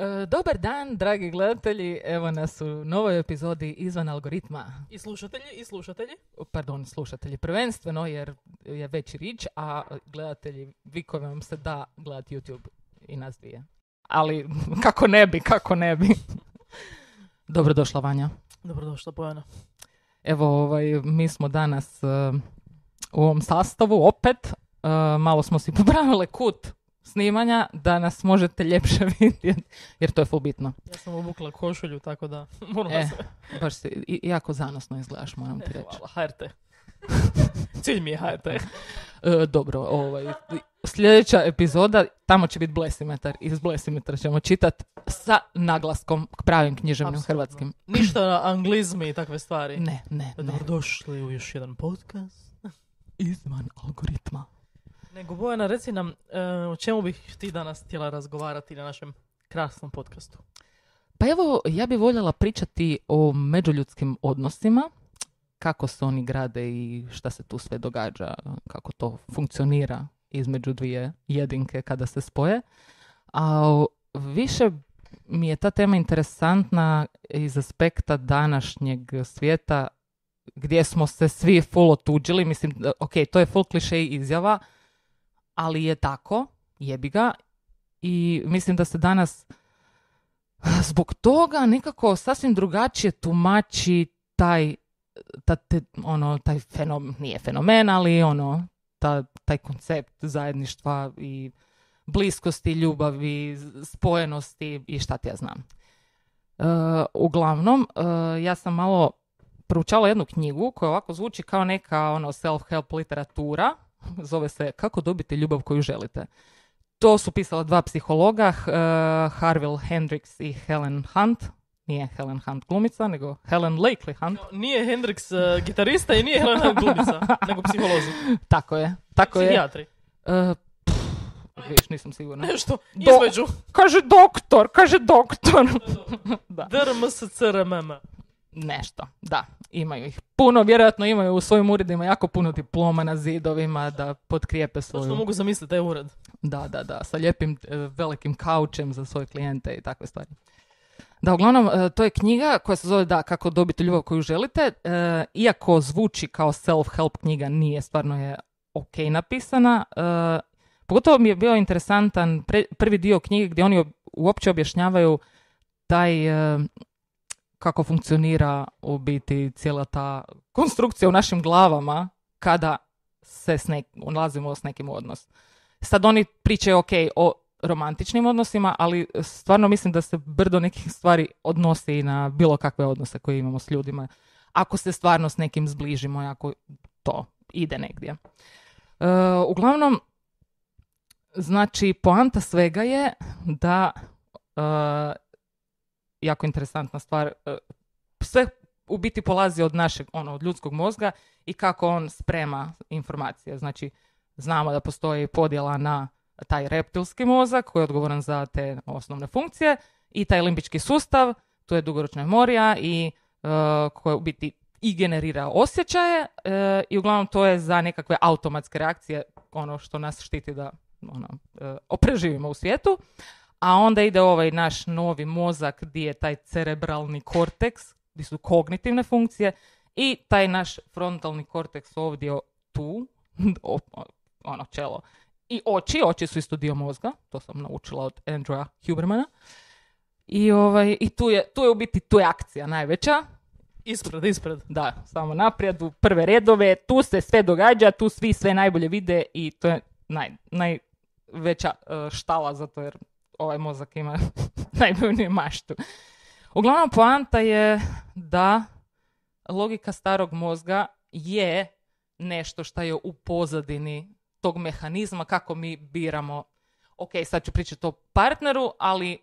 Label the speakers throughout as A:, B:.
A: E, dobar dan, dragi gledatelji. Evo nas u novoj epizodi Izvan algoritma.
B: I slušatelji, i slušatelji.
A: Pardon, slušatelji prvenstveno jer je već rič, a gledatelji, vi koji vam se da gledati YouTube i nas dvije. Ali kako ne bi, kako ne bi. Dobrodošla Vanja.
B: Dobrodošla Bojana.
A: Evo, ovaj, mi smo danas e, u ovom sastavu opet. E, malo smo si popravile kut snimanja da nas možete ljepše vidjeti, jer to je full bitno.
B: Ja sam obukla košulju, tako da moram
A: E,
B: se...
A: baš si, i- jako zanosno izgledaš, moram ti
B: E,
A: reći.
B: hvala, HRT. Cilj mi je HRT.
A: E, dobro, ovaj, sljedeća epizoda, tamo će biti blesimetar. Iz blesimetra ćemo čitat sa naglaskom pravim književnim hrvatskim.
B: Ništa na anglizmi i takve stvari.
A: Ne, ne, ne.
B: Dobrodošli u još jedan podcast.
A: Izvan algoritma.
B: Nego Bojana, reci nam e, o čemu bih ti danas htjela razgovarati na našem krasnom podcastu.
A: Pa evo, ja bi voljela pričati o međuljudskim odnosima, kako se oni grade i šta se tu sve događa, kako to funkcionira između dvije jedinke kada se spoje. A više mi je ta tema interesantna iz aspekta današnjeg svijeta gdje smo se svi full otuđili. Mislim, ok, to je full kliše izjava, ali je tako, jebi ga. I mislim da se danas zbog toga nekako sasvim drugačije tumači taj ta, te- ono, taj fenomen, nije fenomen, ali ono, ta, taj koncept zajedništva i bliskosti, ljubavi, spojenosti i šta ti ja znam. E, uglavnom, e, ja sam malo proučala jednu knjigu koja ovako zvuči kao neka ono self-help literatura, zove se Kako dobiti ljubav koju želite. To su pisala dva psihologa, uh, Harville Hendricks i Helen Hunt. Nije Helen Hunt glumica, nego Helen Lakely Hunt.
B: Nije Hendrix e, gitarista i nije Helena glumica, nego psiholozi.
A: Tako je, tako je.
B: Psihijatri.
A: Uh, pff, vidiš, nisam sigurna.
B: Nešto
A: Do-
B: između
A: Kaže doktor, kaže doktor. da.
B: DRMSCRMM.
A: Nešto, da, imaju ih. Puno, vjerojatno imaju u svojim uredima jako puno diploma na zidovima da potkrijepe
B: Točno
A: svoju...
B: mogu zamisliti taj ured.
A: Da, da, da, sa lijepim e, velikim kaučem za svoje klijente i takve stvari. Da, uglavnom, e, to je knjiga koja se zove da, kako dobiti ljubav koju želite. E, iako zvuči kao self-help knjiga, nije, stvarno je ok napisana. E, pogotovo mi je bio interesantan pre- prvi dio knjige gdje oni uopće objašnjavaju taj kako funkcionira u biti cijela ta konstrukcija u našim glavama kada se s nek- nalazimo s nekim odnos. Sad oni pričaju ok o romantičnim odnosima, ali stvarno mislim da se brdo nekih stvari odnosi i na bilo kakve odnose koje imamo s ljudima. Ako se stvarno s nekim zbližimo ako to ide negdje. E, uglavnom, znači, poanta svega je da e, jako interesantna stvar, e, sve u biti polazi od našeg, ono, od ljudskog mozga i kako on sprema informacije. Znači, znamo da postoji podjela na taj reptilski mozak koji je odgovoran za te osnovne funkcije i taj limbički sustav, tu je dugoročna memorija i e, koja u biti i generira osjećaje e, i uglavnom to je za nekakve automatske reakcije ono što nas štiti da ono, e, preživimo u svijetu. A onda ide ovaj naš novi mozak gdje je taj cerebralni korteks, gdje su kognitivne funkcije i taj naš frontalni korteks ovdje tu, ono čelo. I oči, oči su isto dio mozga, to sam naučila od Andrewa Hubermana. I, ovaj, i tu, je, tu je u biti, tu je akcija najveća,
B: Ispred, ispred.
A: da, samo naprijed u prve redove, tu se sve događa, tu svi sve najbolje vide i to je naj, najveća e, štala zato jer ovaj mozak ima najbolju maštu. Uglavnom poanta je da logika starog mozga je nešto što je u pozadini tog mehanizma kako mi biramo ok, sad ću pričati o partneru, ali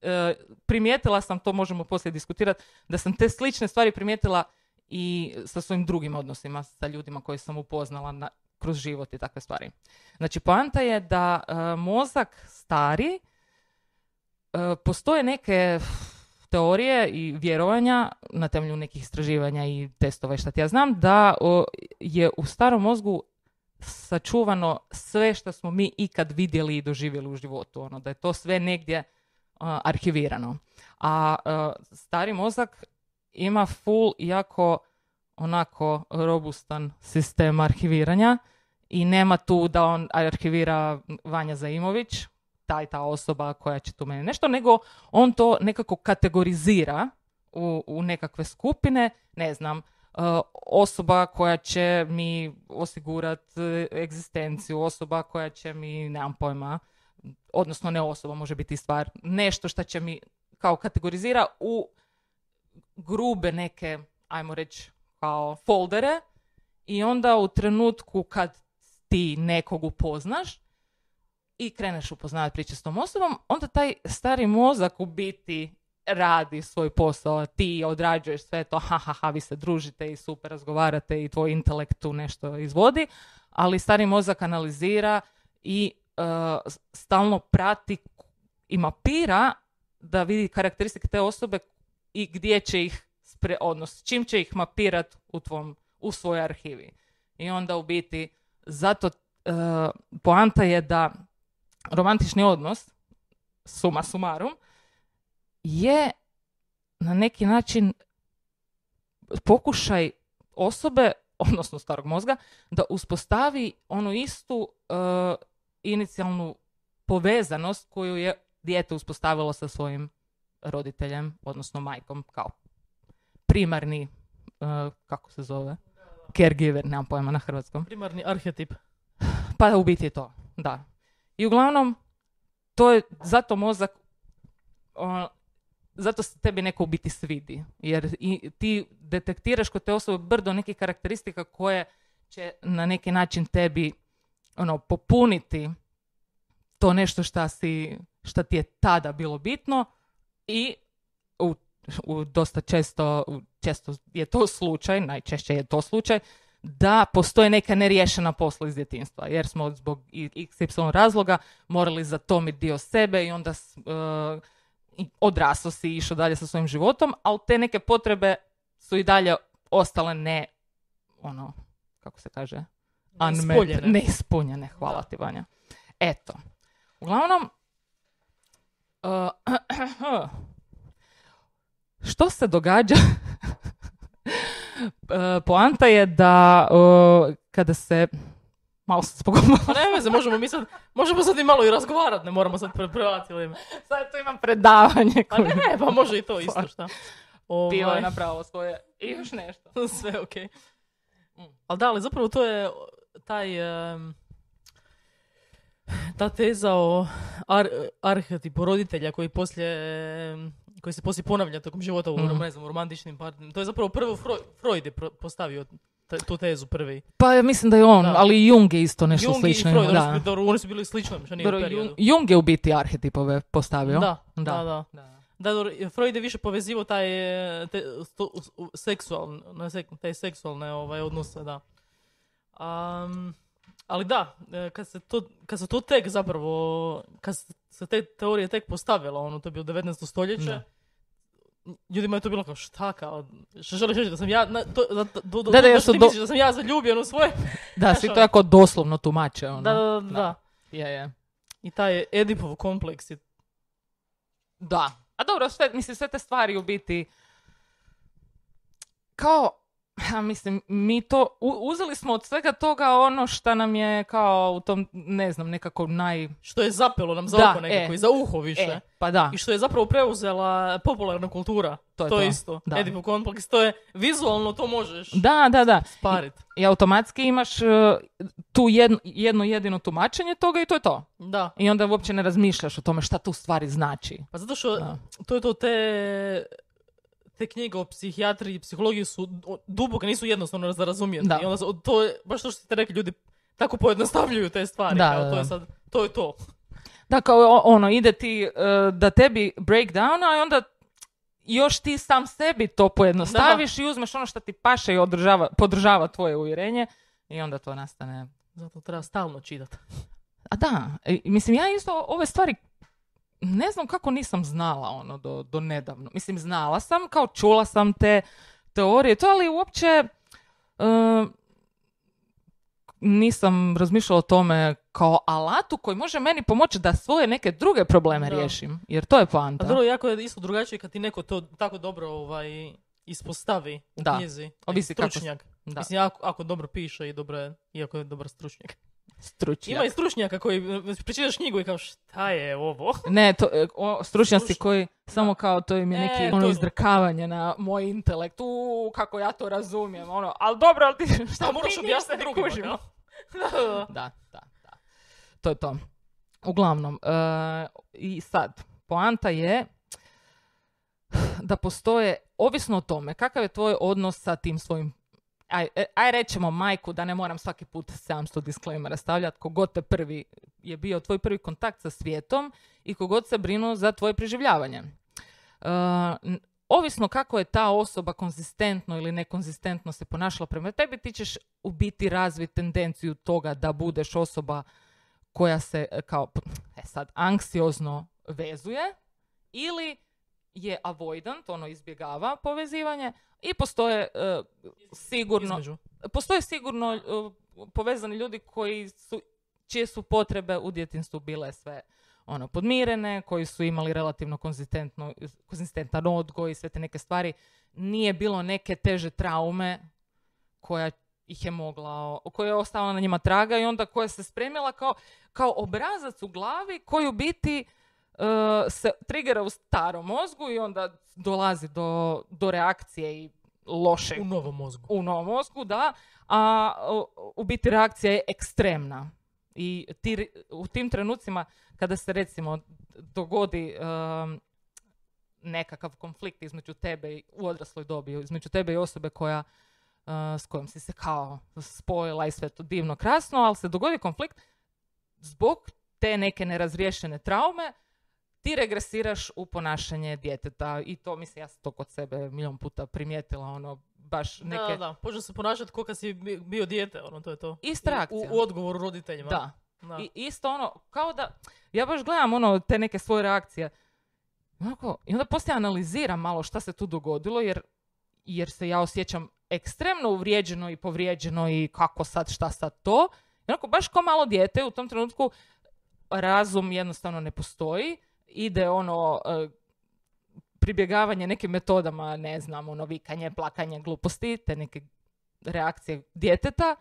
A: e, primijetila sam, to možemo poslije diskutirati, da sam te slične stvari primijetila i sa svojim drugim odnosima sa ljudima koje sam upoznala na, kroz život i takve stvari. Znači, poanta je da e, mozak stari, postoje neke teorije i vjerovanja na temelju nekih istraživanja i testova i šta ti ja znam, da o, je u starom mozgu sačuvano sve što smo mi ikad vidjeli i doživjeli u životu. Ono, da je to sve negdje arhivirano. A stari mozak ima full jako onako robustan sistem arhiviranja i nema tu da on arhivira Vanja Zaimović, taj ta osoba koja će tu meni nešto, nego on to nekako kategorizira u, u nekakve skupine, ne znam, e, osoba koja će mi osigurati egzistenciju, osoba koja će mi, nemam pojma, odnosno ne osoba, može biti stvar, nešto što će mi kao kategorizira u grube neke, ajmo reći, kao foldere i onda u trenutku kad ti nekog upoznaš i kreneš upoznavati priče s tom osobom, onda taj stari mozak u biti radi svoj posao, ti odrađuješ sve to, ha, ha, ha, vi se družite i super razgovarate i tvoj intelekt tu nešto izvodi, ali stari mozak analizira i uh, stalno prati i mapira da vidi karakteristike te osobe i gdje će ih, spre, odnos, čim će ih mapirat u, tvom, u svojoj arhivi. I onda u biti, zato uh, poanta je da romantični odnos, suma sumarum, je na neki način pokušaj osobe, odnosno starog mozga, da uspostavi onu istu uh, inicijalnu povezanost koju je dijete uspostavilo sa svojim roditeljem, odnosno majkom, kao primarni, uh, kako se zove, caregiver, nemam pojma na hrvatskom.
B: Primarni arhetip.
A: Pa u biti to, da. I uglavnom, to je, zato mozak, zato se tebi neko u biti svidi. Jer i, ti detektiraš kod te osobe brdo nekih karakteristika koje će na neki način tebi ono, popuniti to nešto šta, si, šta ti je tada bilo bitno i u dosta često, često je to slučaj, najčešće je to slučaj, da postoje neka neriješena posla iz djetinstva, jer smo zbog XY razloga morali zatomiti dio sebe i onda uh, odraslo si i išao dalje sa svojim životom, ali te neke potrebe su i dalje ostale ne, ono, kako se kaže,
B: neispunjene.
A: neispunjene. Hvala ti, Vanja. Eto. Uglavnom, uh, što se događa E, poanta je da kada se Malo se spogledala.
B: Pa ne veze, možemo mi sad, možemo sad i malo i razgovarati, ne moramo sad pre
A: Sad tu imam predavanje.
B: Pa ne, ne, pa može i to isto šta.
A: Ovaj... Pivo je napravo svoje i još nešto.
B: Sve okej. Okay. Mm. Ali da, ali zapravo to je taj... ta teza o ar, arhetipu roditelja koji poslije koji se poslije ponavlja tokom života u, mm. ne znam, romantičnim partnerima. To je zapravo prvo Freud, je postavio tu tezu prvi.
A: Pa ja mislim da je on, ali i Jung je isto nešto
B: Jung
A: slično.
B: Jung i Freud, da. Dobro, oni su bili slično, što nije dobro,
A: Jung, Jung je u biti arhetipove postavio.
B: Da, da, da. da. da. dobro, Freud je više povezivao taj te, sto, seksualne, taj seksualne ovaj, odnose, da. Um, ali da, e, kad se, to, kad se to tek zapravo, kad se te teorije tek postavila, ono, to je bilo 19. stoljeće, da. ljudima je to bilo kao šta kao, što želiš reći da sam ja, na, to, da, do, do, da, da, ja do... misliš da sam ja zaljubljen u svoje...
A: Da, si to jako doslovno tumače, ono.
B: Da, da, da. da.
A: Je, je.
B: I taj Edipov kompleks je...
A: Da. A dobro, sve, mislim, sve te stvari u biti kao ja mislim, mi to, uzeli smo od svega toga ono što nam je kao u tom, ne znam, nekako naj...
B: Što je zapelo nam za da, oko nekako e, i za uho više. E,
A: pa da.
B: I što je zapravo preuzela popularna kultura. To je to. isto. Da. Edipo kompleks, to je vizualno, to možeš
A: da, da, da.
B: sparit.
A: I, I, automatski imaš uh, tu jedno, jedno jedino tumačenje toga i to je to.
B: Da.
A: I onda uopće ne razmišljaš o tome šta tu stvari znači.
B: Pa zato što to je to te te knjige o psihijatriji i psihologiji su duboke, nisu jednostavno za razumijeti. Da. I onda to je, baš to što ste rekli, ljudi tako pojednostavljuju te stvari. Da, kao, to je sad, to je to.
A: Da, kao ono, ide ti uh, da tebi breakdown, a onda još ti sam sebi to pojednostaviš i uzmeš ono što ti paše i održava, podržava tvoje uvjerenje i onda to nastane.
B: Zato treba stalno čitati.
A: A da, mislim ja isto ove stvari ne znam kako nisam znala ono do, do nedavno. Mislim, znala sam, kao čula sam te teorije, to, ali uopće uh, nisam razmišljala o tome kao alatu koji može meni pomoći da svoje neke druge probleme
B: Da.
A: riješim. Jer to je
B: A
A: poanta.
B: vrlo jako je isto drugačije kad ti neko to tako dobro ovaj, ispostavi u
A: Da.
B: knjizi.
A: Ovisi kako
B: stručnjak.
A: Da.
B: Mislim, ako, ako dobro piše i dobro je, iako je dobar stručnjak.
A: Stručnjak.
B: Ima i stručnjaka koji e, pričitaš knjigu i kao šta je ovo?
A: Ne, to, e, o, stručnjaci koji samo kao to im je
B: E,
A: neki
B: to
A: ono
B: je-
A: izdrkavanje na moj intelekt. U, kako ja to razumijem. Ono, ali dobro, ali ti šta
B: A moraš objasniti drugima? Da, da, da.
A: To je to. Uglavnom, e, i sad, poanta je da postoje, ovisno o tome, kakav je tvoj odnos sa tim svojim aj, e, aj rećemo majku, da ne moram svaki put 700 disclaimera stavljati, kogod te prvi je bio tvoj prvi kontakt sa svijetom i kogod se brinuo za tvoje preživljavanje. N- ovisno kako je ta osoba konzistentno ili nekonzistentno se ponašala prema tebi, ti ćeš u biti razviti tendenciju toga da budeš osoba koja se e, kao, e sad, anksiozno vezuje ili je avoidant, ono izbjegava povezivanje i postoje e, sigurno
B: Između.
A: postoje sigurno uh, povezani ljudi koji su, čije su potrebe u djetinstvu bile sve ono podmirene, koji su imali relativno konzistentno, konzistentan odgoj i sve te neke stvari. Nije bilo neke teže traume koja ih je mogla, koja je ostala na njima traga i onda koja se spremila kao, kao obrazac u glavi koji u biti uh, se triggera u starom mozgu i onda dolazi do, do reakcije i lošeg
B: U novom mozgu.
A: u novom mozgu, da, a u- biti reakcija je ekstremna. I ti, u tim trenucima kada se recimo dogodi um, nekakav konflikt između tebe i- u odrasloj dobi, između tebe i osobe koja uh, s kojom si se kao spojila i sve to divno krasno, ali se dogodi konflikt zbog te neke nerazriješene traume, ti regresiraš u ponašanje djeteta i to mislim ja sam to kod sebe milion puta primijetila ono baš neke
B: Da, da. Počne se ponašati kao kad si bi- bio dijete, ono, to je to.
A: Ista.
B: U, u odgovoru roditeljima.
A: da.
B: Da.
A: I isto ono, kao da, ja baš gledam ono, te neke svoje reakcije. Onako, I onda poslije analiziram malo šta se tu dogodilo, jer, jer se ja osjećam ekstremno uvrijeđeno i povrijeđeno i kako sad, šta sad to. I onako, baš kao malo dijete, u tom trenutku razum jednostavno ne postoji. Ide ono, e, pribjegavanje nekim metodama, ne znam, ono, vikanje, plakanje, gluposti, te neke reakcije djeteta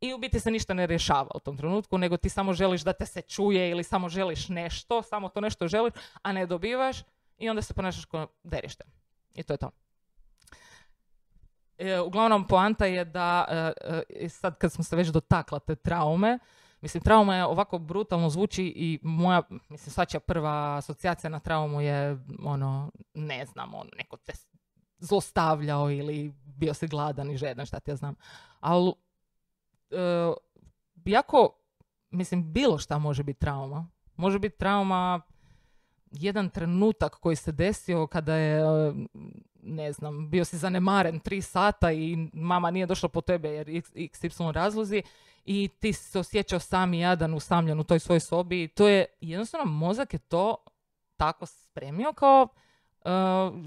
A: i u biti se ništa ne rješava u tom trenutku, nego ti samo želiš da te se čuje ili samo želiš nešto, samo to nešto želiš, a ne dobivaš i onda se ponašaš kao derište. I to je to. E, uglavnom, poanta je da, e, e, sad kad smo se već dotakla te traume, mislim, trauma je ovako brutalno zvuči i moja, mislim, svačija prva asocijacija na traumu je, ono, ne znam, ono, neko te zlostavljao ili bio si gladan i žedan, šta ti ja znam. Ali e, jako, mislim, bilo šta može biti trauma. Može biti trauma jedan trenutak koji se desio kada je, e, ne znam, bio si zanemaren tri sata i mama nije došla po tebe jer XY razlozi i ti se osjećao sam i jadan, usamljen u toj svojoj sobi i to je, jednostavno mozak je to tako spremio kao e,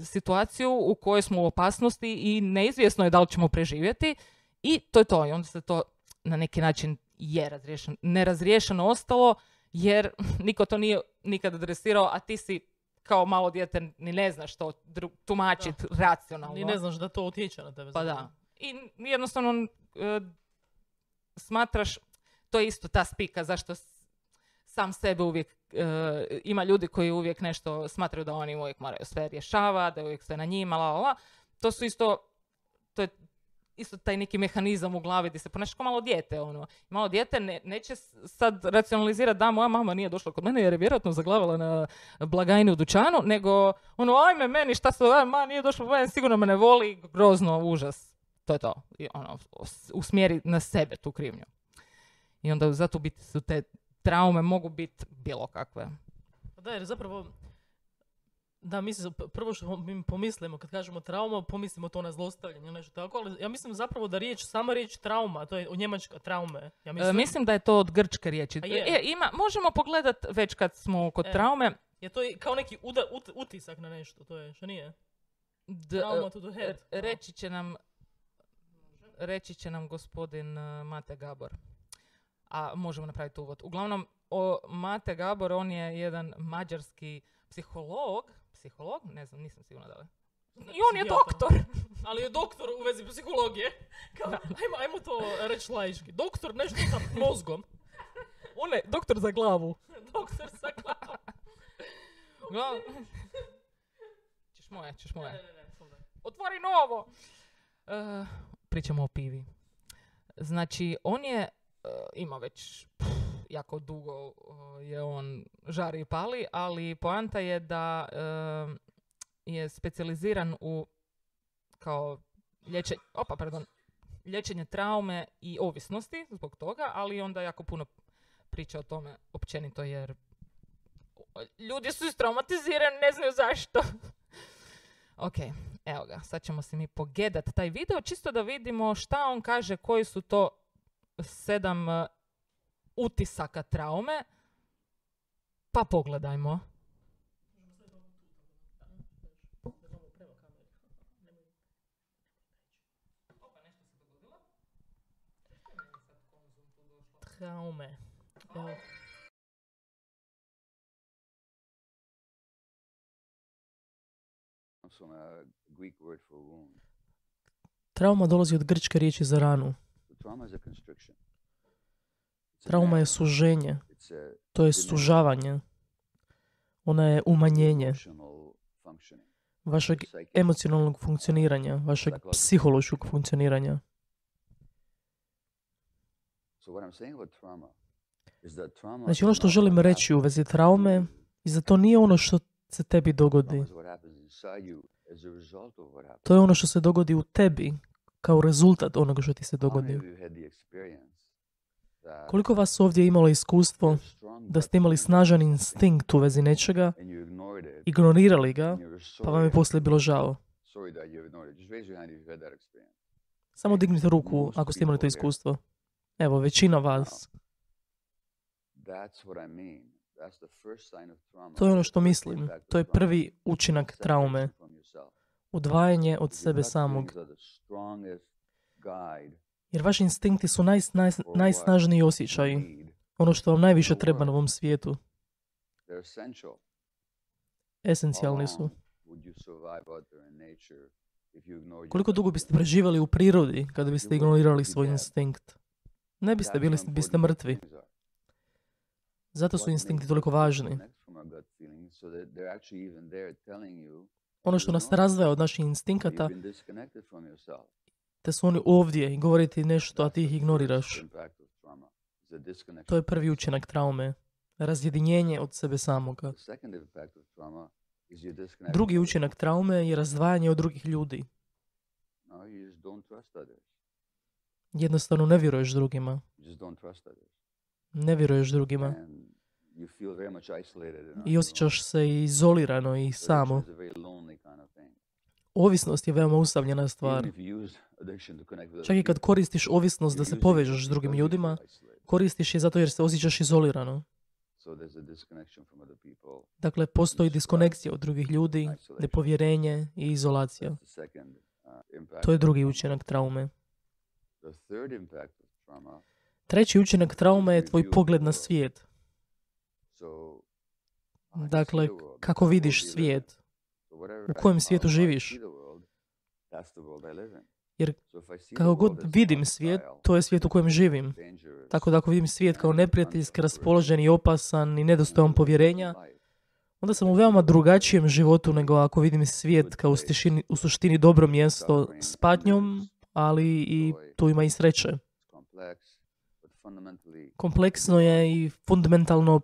A: situaciju u kojoj smo u opasnosti i neizvjesno je da li ćemo preživjeti i to je to. I onda se to na neki način je razriješeno, nerazriješeno ostalo jer niko to nije nikad adresirao, a ti si kao malo dijete ni ne znaš to dru- tumačit racionalno.
B: Ni ne znaš da to utječe na tebe.
A: Pa da. I jednostavno e, smatraš, to je isto ta spika zašto sam sebe uvijek, e, ima ljudi koji uvijek nešto smatraju da oni uvijek moraju sve rješavati, da je uvijek sve na njima, la, la, la. To su isto, to je isto taj neki mehanizam u glavi gdje se ponašaš kao malo dijete, ono. Malo dijete ne, neće sad racionalizirati da moja mama nije došla kod mene jer je vjerojatno zaglavila na blagajni u dućanu, nego ono, ajme meni šta se, ma nije došla mene, sigurno me ne voli, grozno, užas. To je to. I ono, us- usmjeri na sebe tu krivnju. I onda zato biti su te traume mogu biti bilo kakve.
B: Pa Da, jer zapravo, da, mislim, prvo što mi pomislimo kad kažemo trauma, pomislimo to na zlostavljanje ili nešto tako, ali ja mislim zapravo da riječ, sama riječ trauma, to je u njemačka traume, ja
A: E,
B: mislim,
A: Mislim da je to od grčke riječi. E, ima, možemo pogledat već kad smo kod
B: E.
A: traume.
B: je to kao neki uda, ut- utisak na nešto, to je, što nije?
A: D-
B: Trauma to the head.
A: e, reći će nam reći će nam gospodin e, Mate Gabor. a možemo napraviti uvod. Uglavnom, o, Mate Gabor, on je jedan mađarski psiholog, psiholog, ne znam, nisam sigurna da li. I on je doktor.
C: Ali je doktor u vezi psihologije. Kao, ajmo, ajmo to reći laički. Doktor nešto sa mozgom.
A: On je doktor za glavu.
C: doktor sa glavom.
A: Uglavnom, ćeš moje, ćeš moje.
C: Ne, ne, ne.
A: Otvori novo! E, pričamo o pivi. Znači, on je, e, ima već jako dugo e, je on žari i pali, ali poanta je da e, je specijaliziran u kao liječenje, opa, pardon, liječenje traume i ovisnosti zbog toga, ali onda jako puno priča o tome općenito jer ljudi su istraumatizirani, ne znaju zašto. ok, evo ga, sad ćemo se mi pogedat taj video, čisto da vidimo šta on kaže, koji su to sedam uh, utisaka traume. Pa pogledajmo.
C: Traume. Evo.
D: a Greek word for wound.
C: Trauma dolazi od grčke riječi za ranu.
D: Trauma
C: je suženje, to je sužavanje. Ona je umanjenje vašeg emocionalnog funkcioniranja, vašeg psihološkog funkcioniranja. Znači ono što želim reći u vezi traume i za to nije ono što se tebi dogodi. To je ono što se dogodi u tebi kao rezultat onoga što ti se dogodi. Koliko vas ovdje imalo iskustvo da ste imali snažan instinkt u vezi nečega, ignorirali ga, pa vam je poslije bilo žao. Samo dignite ruku ako ste imali to iskustvo. Evo, većina vas.
D: That's what I mean.
C: To je ono što mislim. To je prvi učinak traume. Odvajanje od sebe samog. Jer vaši instinkti su naj, naj, najsnažniji osjećaji. Ono što vam najviše treba na ovom svijetu. Esencijalni su. Koliko dugo biste preživjeli u prirodi kada biste ignorirali svoj instinkt? Ne biste bili, biste mrtvi. Zato su instinkti toliko važni. Ono što nas razdvaja od naših instinkata, te su oni ovdje i govore ti nešto, a ti ih ignoriraš. To je prvi učinak traume. Razjedinjenje od sebe samoga. Drugi učinak traume je razdvajanje od drugih ljudi. Jednostavno ne vjeruješ drugima. Ne vjeruješ drugima. I osjećaš se izolirano i samo. Ovisnost je veoma usamljena stvar. Čak i kad koristiš ovisnost da se povežeš s drugim ljudima, koristiš je zato jer se osjećaš izolirano. Dakle, postoji diskonekcija od drugih ljudi, nepovjerenje i izolacija.
D: Uh.
C: To je drugi učinak traume. Treći učinak traume je tvoj pogled na svijet. Dakle, kako vidiš svijet. U kojem svijetu živiš. Jer Kako god vidim svijet, to je svijet u kojem živim. Tako da ako vidim svijet kao neprijateljski, raspoložen i opasan i nedostojan povjerenja, onda sam u veoma drugačijem životu nego ako vidim svijet kao u, stišini, u suštini dobro mjesto s patnjom, ali i tu ima i sreće. Kompleksno je i fundamentalno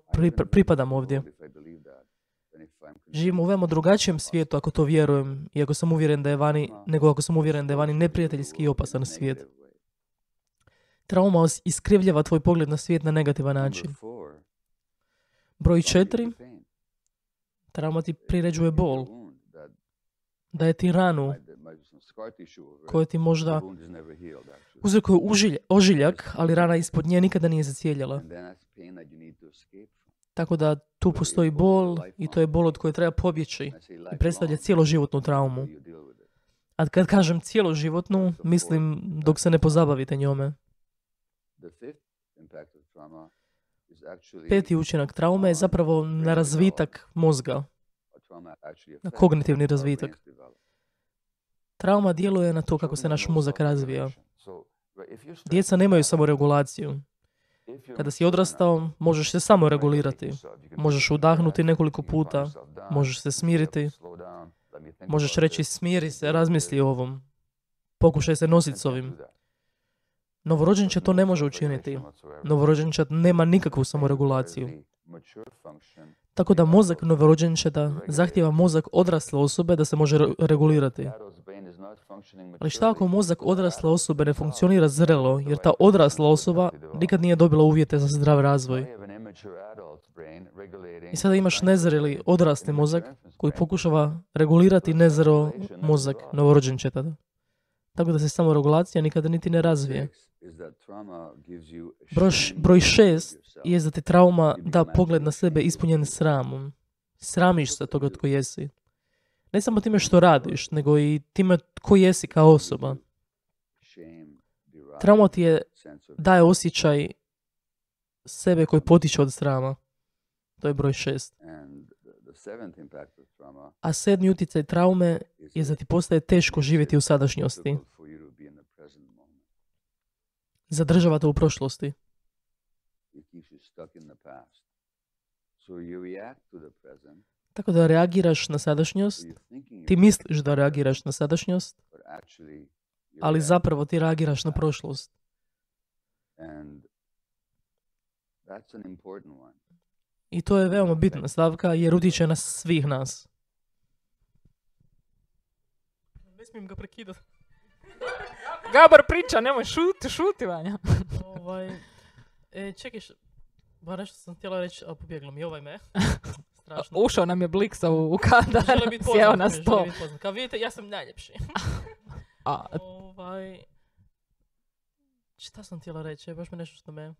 C: pripadam ovdje.
D: world if I believe that than if I'm convinced
C: Živim u veoma drugačijem svijetu ako to vjerujem i ako sam uvjeren da je vani, nego ako sam uvjeren da je vani neprijateljski i opasan svijet. Trauma iskrivljava tvoj pogled na svijet na negativan način. Broj četiri, trauma ti priređuje bol, daje ti ranu
D: it.
C: koja ti možda uzrokuje užilj- ožiljak, ali rana ispod nje nikada nije
D: from.
C: Tako da tu postoji bol i to je bol od koje treba pobjeći
D: I
C: predstavlja
D: lifelong,
C: cijeloživotnu traumu. A kad kažem cijeloživotnu, mislim dok se ne pozabavite njome.
B: Peti učinak traume je zapravo na razvitak mozga. na kognitivni razvitak. Trauma djeluje na to kako se naš mozak razvija. Djeca nemaju samoregulaciju. Kada si odrastao, možeš se samo regulirati. Možeš udahnuti nekoliko puta, možeš se smiriti, možeš reći smiri se, razmisli o ovom. Pokušaj se nositi s ovim. Novorođenče to ne može učiniti. Novorođenčad nema nikakvu samoregulaciju. Tako da mozak novorođenčeta zahtjeva mozak odrasle osobe da se može re- regulirati. Ali šta ako mozak odrasle osobe ne funkcionira zrelo, jer ta odrasla osoba nikad nije dobila uvjete za zdrav razvoj.
D: I
B: sada imaš nezreli odrasli mozak koji pokušava regulirati nezrelo mozak novorođenčeta. Tako da se samo regulacija nikada niti ne razvije. Broj, šest je da ti trauma da pogled na sebe ispunjen sramom. Sramiš se toga tko jesi. Ne samo time što radiš, nego i time tko jesi kao osoba. Trauma ti je daje osjećaj sebe koji potiče od srama. To je broj šest. A sedmi utjecaj traume je da ti postaje teško živjeti u sadašnjosti. Zadržava te u prošlosti. Tako da reagiraš na sadašnjost, ti misliš da reagiraš na sadašnjost, ali zapravo ti reagiraš na prošlost. I to je veoma bitna stavka jer utječe na svih nas. Ne smijem ga prekidati.
A: Gabar priča, nemoj šuti, šuti Vanja.
B: ovaj, e, čekaj, ba nešto sam htjela reći, a pobjeglo mi ovaj me. Strašno.
A: Ušao nam je bliksa u, u kadar, sjeo na sto.
B: Kao vidite, ja sam najljepši.
A: A,
B: ovaj, šta sam htjela reći? Baš me nešto što me...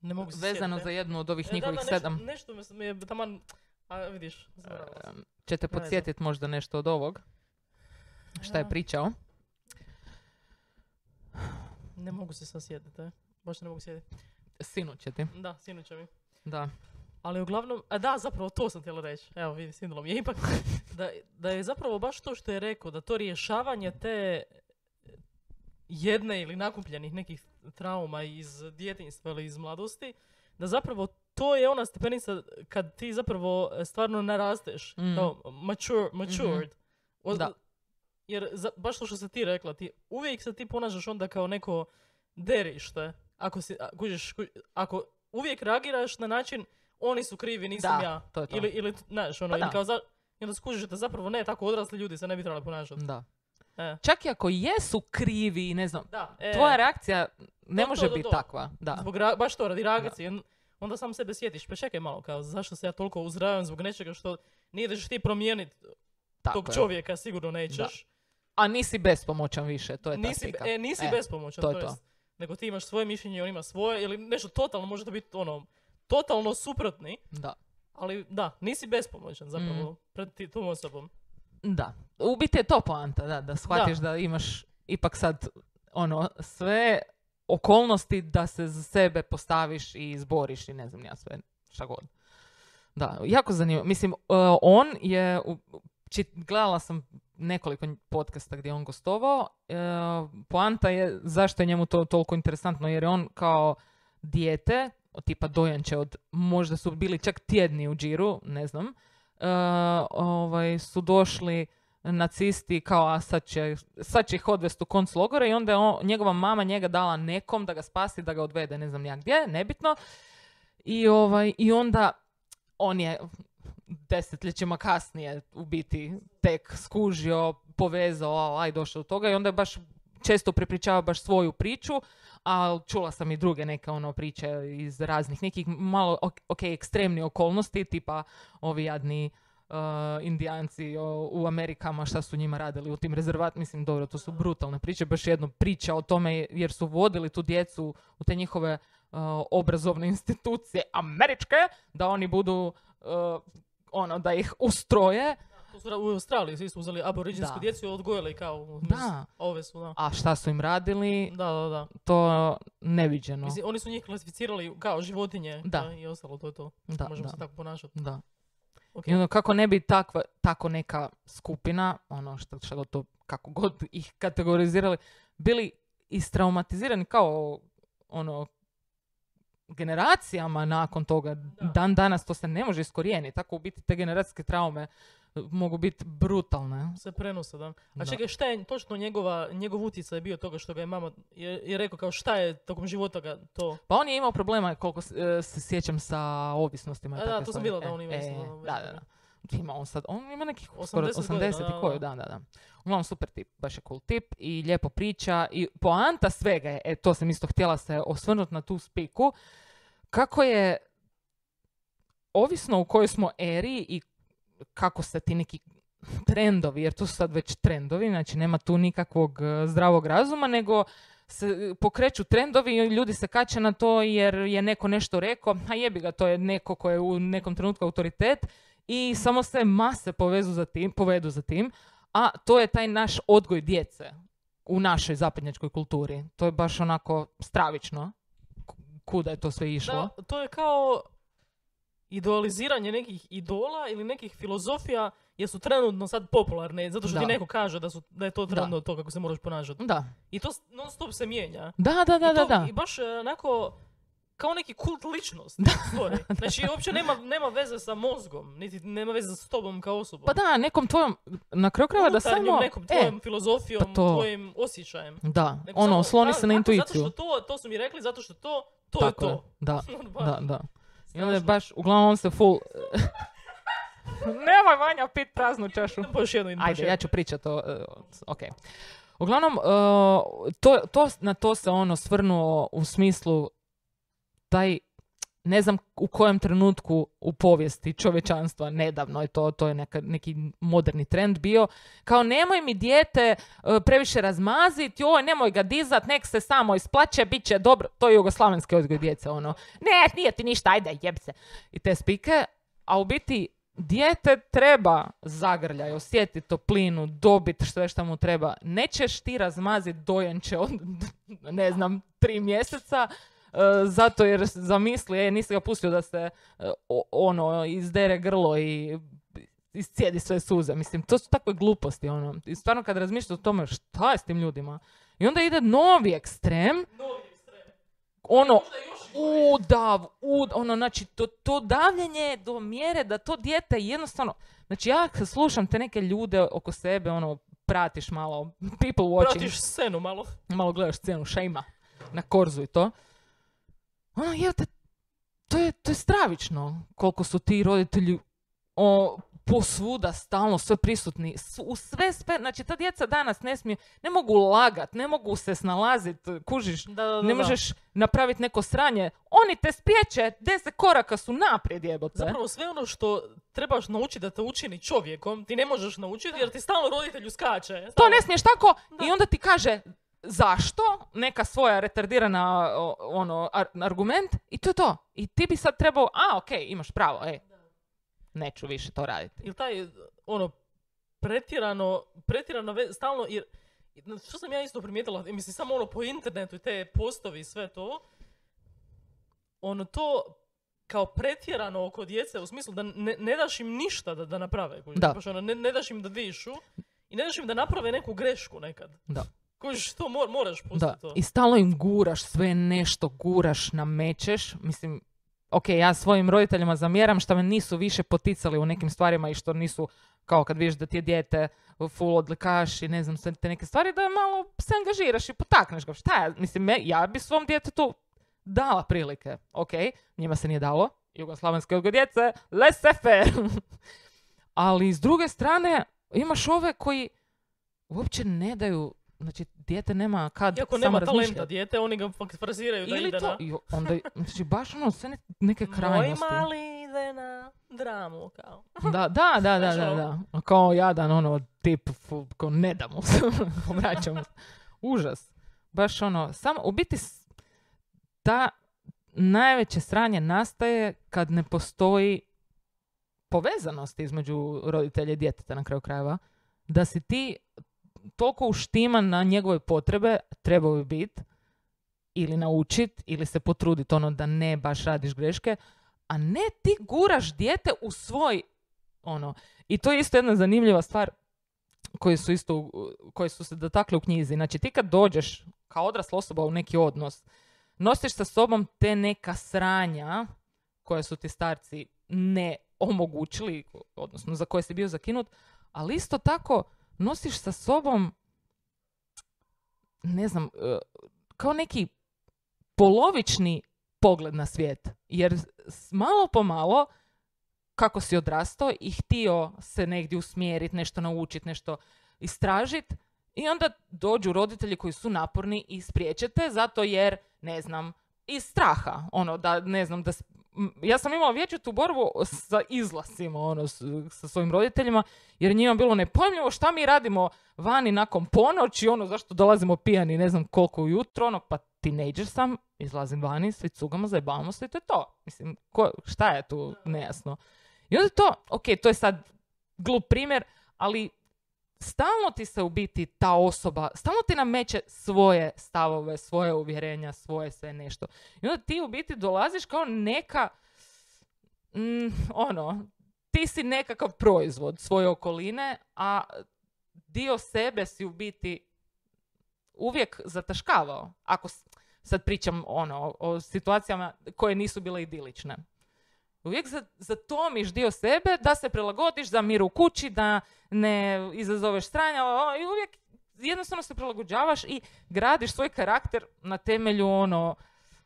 B: Ne mogu se
A: vezano
B: sjetiti.
A: za jednu od ovih
B: E, da,
A: njihovih
B: da, nešto-
A: sedam.
B: Nešto me je taman... A vidiš, zaboravila sam.
A: Em,
B: veze.
A: podsjetiti možda nešto od ovog? Šta je
B: Da.
A: pričao?
B: Ne mogu se sad sjetiti, e. Baš ne mogu sjetiti.
A: Sinu će ti.
B: Da, sinuće mi.
A: Da.
B: Ali uglavnom, a da, zapravo to sam htjela reći. Evo, vidi, mi je ipak. Da, da je zapravo baš to što je rekao, da to rješavanje te jedne ili nakupljenih nekih trauma iz djetinjstva ili iz mladosti, da zapravo to je ona stepenica kad ti zapravo e, stvarno narasteš,
A: Mm.
B: kao mature, matured. Od-
A: Da.
B: Jer za, baš to što si ti rekla, ti uvijek se ti ponašaš onda kao neko derište. Ako si, a, kužiš, ku- ako uvijek reagiraš na način oni su krivi, nisam
A: Da,
B: ja.
A: to je to.
B: Ili, ili, znaš, ono,
A: Pa
B: ili kao za, i onda skužiš da zapravo ne, tako odrasli ljudi se ne bi trebali ponašati.
A: Da.
B: E.
A: Čak i ako jesu krivi, ne znam,
B: Da, e,
A: tvoja reakcija ne
B: To,
A: može
B: to,
A: biti takva. Da.
B: Zbog ra- baš to, radi reakcije. Onda sam sebe sjetiš, pa čekaj malo, kao, zašto se ja toliko uzrajavam zbog nečega što nije da ćeš ti promijeniti tog
A: je.
B: čovjeka, sigurno nećeš.
A: A nisi bespomoćan više, to je ta
B: nisi, e, nisi
A: E,
B: bespomoćan,
A: to
B: to
A: je to.
B: jest, nego ti imaš svoje mišljenje, on ima svoje, ili nešto totalno, može to biti ono, totalno suprotni,
A: Da.
B: ali da, nisi bespomoćan zapravo
A: Mm.
B: pred ti, tom osobom.
A: Da. U biti je to poanta, da, da shvatiš da. imaš ipak sad ono sve okolnosti da se za sebe postaviš i izboriš i ne znam ja sve šta god. Da, jako zanimljivo. Mislim, uh, on je, u- čit, gledala sam nekoliko podcasta gdje je on gostovao. Uh, poanta je zašto je njemu to toliko interesantno, jer je on kao dijete, tipa dojanče od, možda su bili čak tjedni u džiru, ne znam, uh, ovaj, su došli nacisti kao, a sad će, sad će ih odvesti u konclogore i onda je on, njegova mama njega dala nekom da ga spasi, da ga odvede ne znam nijak gdje, nebitno. I, ovaj, I onda on je desetljećima kasnije u biti tek skužio, povezao, aj došao do toga i onda je baš često prepričava baš svoju priču, a čula sam i druge neke ono priče iz raznih nekih malo ok, ekstremnih okolnosti, tipa ovi jadni uh, indijanci o- u Amerikama, šta su njima radili u tim rezervatima, mislim dobro, to su brutalne priče, baš jedno priča o tome jer su vodili tu djecu u te njihove uh, obrazovne institucije američke, da oni budu uh, ono, da ih ustroje,
B: To U Australiji svi su uzeli aboriđinsku
A: Da.
B: djecu i odgojili kao...
A: Da.
B: Ove su, da.
A: A šta su im radili,
B: Da, da, da.
A: to neviđeno.
B: Mislim, oni su njih klasificirali kao životinje
A: Da.
B: da, i ostalo, to je to.
A: Da,
B: Možemo
A: da,
B: se tako ponašati.
A: da.
B: Ok.
A: I ono, kako ne bi takva, tako neka skupina, ono što, što god to, kako god ih kategorizirali, bili istraumatizirani kao ono generacijama nakon toga. Dan danas to se ne može iskorijeniti. Tako u biti te generacijske traume mogu biti brutalne.
B: Se prenose, da. A
A: Da.
B: čekaj, šta je točno njegova, njegov utjecaj bio toga što ga je mama, je, je rekao kao šta je tokom života ga to...
A: Pa on je imao problema, koliko e, se sjećam, sa ovisnostima.
B: A da, to sam
A: stvari.
B: vidjela da on ima
A: e, Da, da, da. Ima on sad, on ima nekih skoro
B: 80
A: 80,
B: godina,
A: i koju,
B: da,
A: da, da. Uglavnom super tip, baš je cool tip i lijepo priča i poanta svega je, e, to sam isto htjela se osvrnuti na tu spiku, kako je ovisno u kojoj smo eri i kako se ti neki trendovi, jer to su sad već trendovi, znači nema tu nikakvog e, zdravog razuma, nego se pokreću trendovi i ljudi se kače na to jer je neko nešto rekao, a jebi ga, to je neko ko je u nekom trenutku autoritet i samo se mase povezu za tim, povedu za tim, a to je taj naš odgoj djece u našoj zapadnjačkoj kulturi. To je baš onako stravično kuda je to sve išlo.
B: Da, to je kao idealiziranje nekih idola ili nekih filozofija jer su trenutno sad popularne, zato što ti
A: Da.
B: neko kaže da, su, da je to
A: Da.
B: trenutno to kako se moraš ponašati.
A: Da,
B: I to non stop se mijenja.
A: da, da, da,
B: I,
A: da,
B: to,
A: da.
B: I baš e, onako kao neki kult ličnost stvori. Znači uopće nema, nema veze sa mozgom, niti nema veze s tobom kao osobom.
A: Pa da, nekom tvojom, na kraju krajeva da samo...
B: nekom
A: e,
B: tvojom filozofijom,
A: pa to-
B: tvojim osjećajem.
A: da,
B: Nego
A: ono,
B: samo,
A: osloni
B: "A,
A: se na intuiciju.
B: Zato što to, to su mi rekli, zato što to, to
A: Tako
B: je
A: je,
B: to.
A: Da,
B: Ono, baš
A: da, da. I onda je baš, uglavnom on se full... Nemoj Vanja pit praznu čašu.
B: Još jednu,
A: Ajde,
B: jednu.
A: ja ću pričati o... e, ok. Uglavnom, e, to, to, na to se ono svrnuo u smislu taj ne znam u kojem trenutku u povijesti čovječanstva, nedavno je to, to je neka, neki moderni trend bio, kao nemoj mi dijete e, previše razmaziti, joj, nemoj ga dizat, nek se samo isplaće, bit će dobro. To je jugoslavenski odgoj djece, ono, ne, nije ti ništa, ajde, jeb se. I te spike, a u biti dijete treba zagrljaj, osjetiti toplinu, dobiti sve što mu treba. Nećeš ti razmaziti dojenče od, ne znam, tri mjeseca, zato jer zamisli, e, nisi ga pustio da se e, ono, izdere grlo i iscijedi sve suze. Mislim, to su takve gluposti, ono. I stvarno kad razmišljaš o tome, šta je s tim ljudima? I onda ide novi ekstrem, ono, udav, ud, ono, znači, to, to davljenje do mjere da to dijete jednostavno, znači ja slušam te neke ljude oko sebe, ono, pratiš malo, people watching,
B: Pratiš scenu malo.
A: malo gledaš scenu šejma na korzu i to, ono, jevte, to je, to je stravično koliko su ti roditelji o, posvuda stalno sve prisutni u sve sve znači ta djeca danas ne smiju ne mogu lagat ne mogu se snalazit kužiš
B: Da, da, da,
A: ne možeš napraviti neko sranje oni te spriječe deset koraka su naprijed jebote
B: Zapravo sve ono što trebaš naučiti da te učini čovjekom, ti ne možeš naučiti jer ti stalno roditelju skače.
A: to
B: Stalno.
A: ne smiješ tako i onda ti kaže zašto neka svoja retardirana ono ar- argument i to je to i ti bi sad trebao a ok imaš pravo ej neću više to raditi
B: Ili taj, ono, pretjerano, pretjerano, ve- stalno, jer, što sam ja isto primijetila, mislim, samo ono po internetu i te postovi i sve to, ono to kao pretjerano oko djece, u smislu da ne, ne daš im ništa da, da naprave.
A: Da.
B: ono, ne, ne daš im da dišu i ne daš im da naprave neku grešku nekad.
A: Da.
B: Kužiš, to mor- moraš pustiti
A: Da,
B: to.
A: i stalno im guraš, sve nešto guraš, namećeš. Mislim, ok, ja svojim roditeljima zamjeram što me nisu više poticali u nekim stvarima i što nisu, kao kad vidiš da ti je dijete full odlikaš i ne znam, sve te neke stvari, da malo se angažiraš i potakneš ga. Šta ja, mislim, me- ja bi svom djetetu dala prilike. Ok, njima se nije dalo. Jugoslavenske odgoj djece, laissez-faire. Ali s druge strane, imaš ove koji uopće ne daju Znači, dijete nema kad
B: Iako
A: samo
B: nema talenta dijete, oni ga fraziraju da
A: Ili
B: ide
A: to,
B: na...
A: i onda, znači baš ono, sve ne- neke
B: Moj
A: krajnosti.
B: mali ide na dramu, kao.
A: Da, da, da, da, da,
B: ono.
A: da. Kao jadan, ono, tip, kao ne da mu se. Užas. Baš ono, samo, u biti, ta najveće sranje nastaje kad ne postoji povezanost između roditelja i djeteta na kraju krajeva. Da si ti toliko uštiman na njegove potrebe, trebao bi biti, ili naučit, ili se potruditi ono da ne baš radiš greške, a ne ti guraš dijete u svoj ono. I to je isto jedna zanimljiva stvar koji su isto, koji su se dotakli u knjizi. Znači ti kad dođeš kao odrasla osoba u neki odnos, nosiš sa sobom te neka sranja koje su ti starci ne omogućili, odnosno za koje si bio zakinut, ali isto tako nosiš sa sobom ne znam, e, kao neki polovični pogled na svijet. Jer malo po malo, kako si odrastao i htio se negdje usmjeriti, nešto naučiti, nešto istražiti, i onda dođu roditelji koji su naporni i spriječete zato jer, ne znam, iz straha, ono, da, ne znam, da ja sam imala vječutu borbu sa izlasima ono, sa svojim roditeljima, jer njima bilo nepojmljivo šta mi radimo vani nakon ponoći, ono, zašto dolazimo pijani ne znam koliko ujutro, ono, pa teenager sam, izlazim vani, svi cugamo, zajebavamo se i to je to. Mislim, ko, šta je tu nejasno? I onda to, ok, to je sad glup primjer, ali stalno ti se u biti ta osoba, stalno ti nameće svoje stavove, svoje uvjerenja, svoje sve nešto. I onda ti u biti dolaziš kao neka, mm, ono, ti si nekakav proizvod svoje okoline, a dio sebe si u biti uvijek zataškavao. Ako sad pričam ono, o situacijama koje nisu bile idilične. Uvijek zatomiš dio sebe da se prilagodiš za mir u kući, da ne izazoveš stranja i uvijek jednostavno se prilagođavaš i gradiš svoj karakter na temelju ono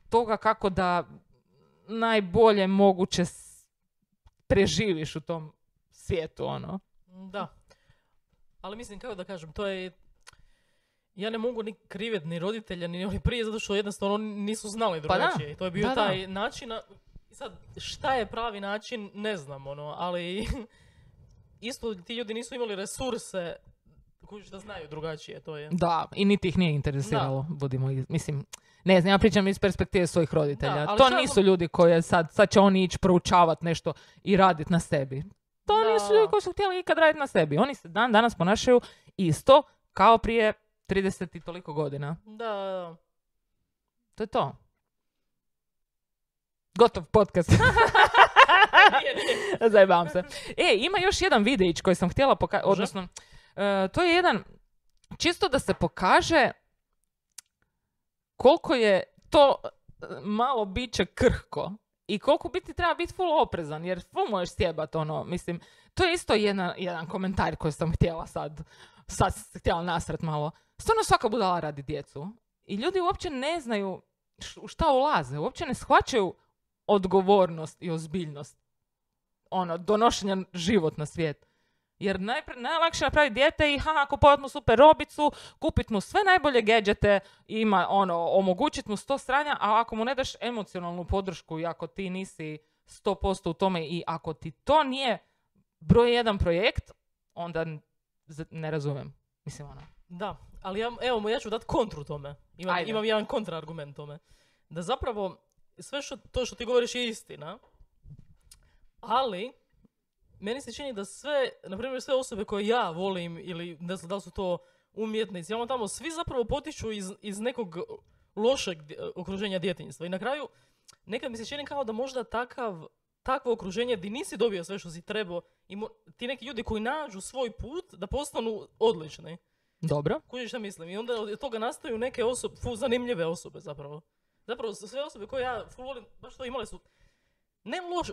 A: toga kako da najbolje moguće preživiš u tom svijetu ono.
B: Da. Ali mislim kako da kažem, to je ja ne mogu ni kriveti ni roditelja ni oni prije zato što jednostavno oni nisu znali pa drugačije. to je bio taj način sad, šta je pravi način, ne znam, ono, ali isto ti ljudi nisu imali resurse koji da znaju drugačije, to je.
A: Da, i niti ih nije interesiralo, budimo, mislim, ne znam, ja pričam iz perspektive svojih roditelja. to nisu ljudi koji sad, sad će oni ići proučavati nešto i raditi na sebi. To da. nisu ljudi koji su htjeli ikad raditi na sebi. Oni se dan danas ponašaju isto kao prije 30 i toliko godina.
B: Da, da.
A: To je to. Gotov podcast. Zajebavam se. E, ima još jedan videić koji sam htjela pokazati, odnosno, e, to je jedan, čisto da se pokaže koliko je to e, malo biće krhko i koliko biti treba biti full oprezan, jer full možeš sjebat ono, mislim, to je isto jedan, jedan komentar koji sam htjela sad, sad htjela nasret malo. Stvarno svaka budala radi djecu. I ljudi uopće ne znaju u šta ulaze, uopće ne shvaćaju odgovornost i ozbiljnost ono, donošenja život na svijet. Jer najpre, najlakše napraviti dijete i ha, kupovat mu super robicu, kupit mu sve najbolje gadgete, ima ono, omogućiti mu sto stranja, a ako mu ne daš emocionalnu podršku i ako ti nisi 100% u tome i ako ti to nije broj jedan projekt, onda ne razumijem. Mislim ono.
B: Da, ali ja, evo, ja ću dati kontru tome. Imam, imam jedan kontraargument tome. Da zapravo sve što, to što ti govoriš je istina, ali meni se čini da sve, na primjer sve osobe koje ja volim ili ne znam da li su to umjetnici, ono tamo, svi zapravo potiču iz, iz nekog lošeg okruženja djetinjstva. I na kraju, nekad mi se čini kao da možda takav, takvo okruženje gdje nisi dobio sve što si trebao i ti neki ljudi koji nađu svoj put da postanu odlični.
A: Dobro.
B: Kužiš šta mislim? I onda od toga nastaju neke osobe, zanimljive osobe zapravo. Zapravo sve osobe koje ja full volim, baš to imale su ne loše,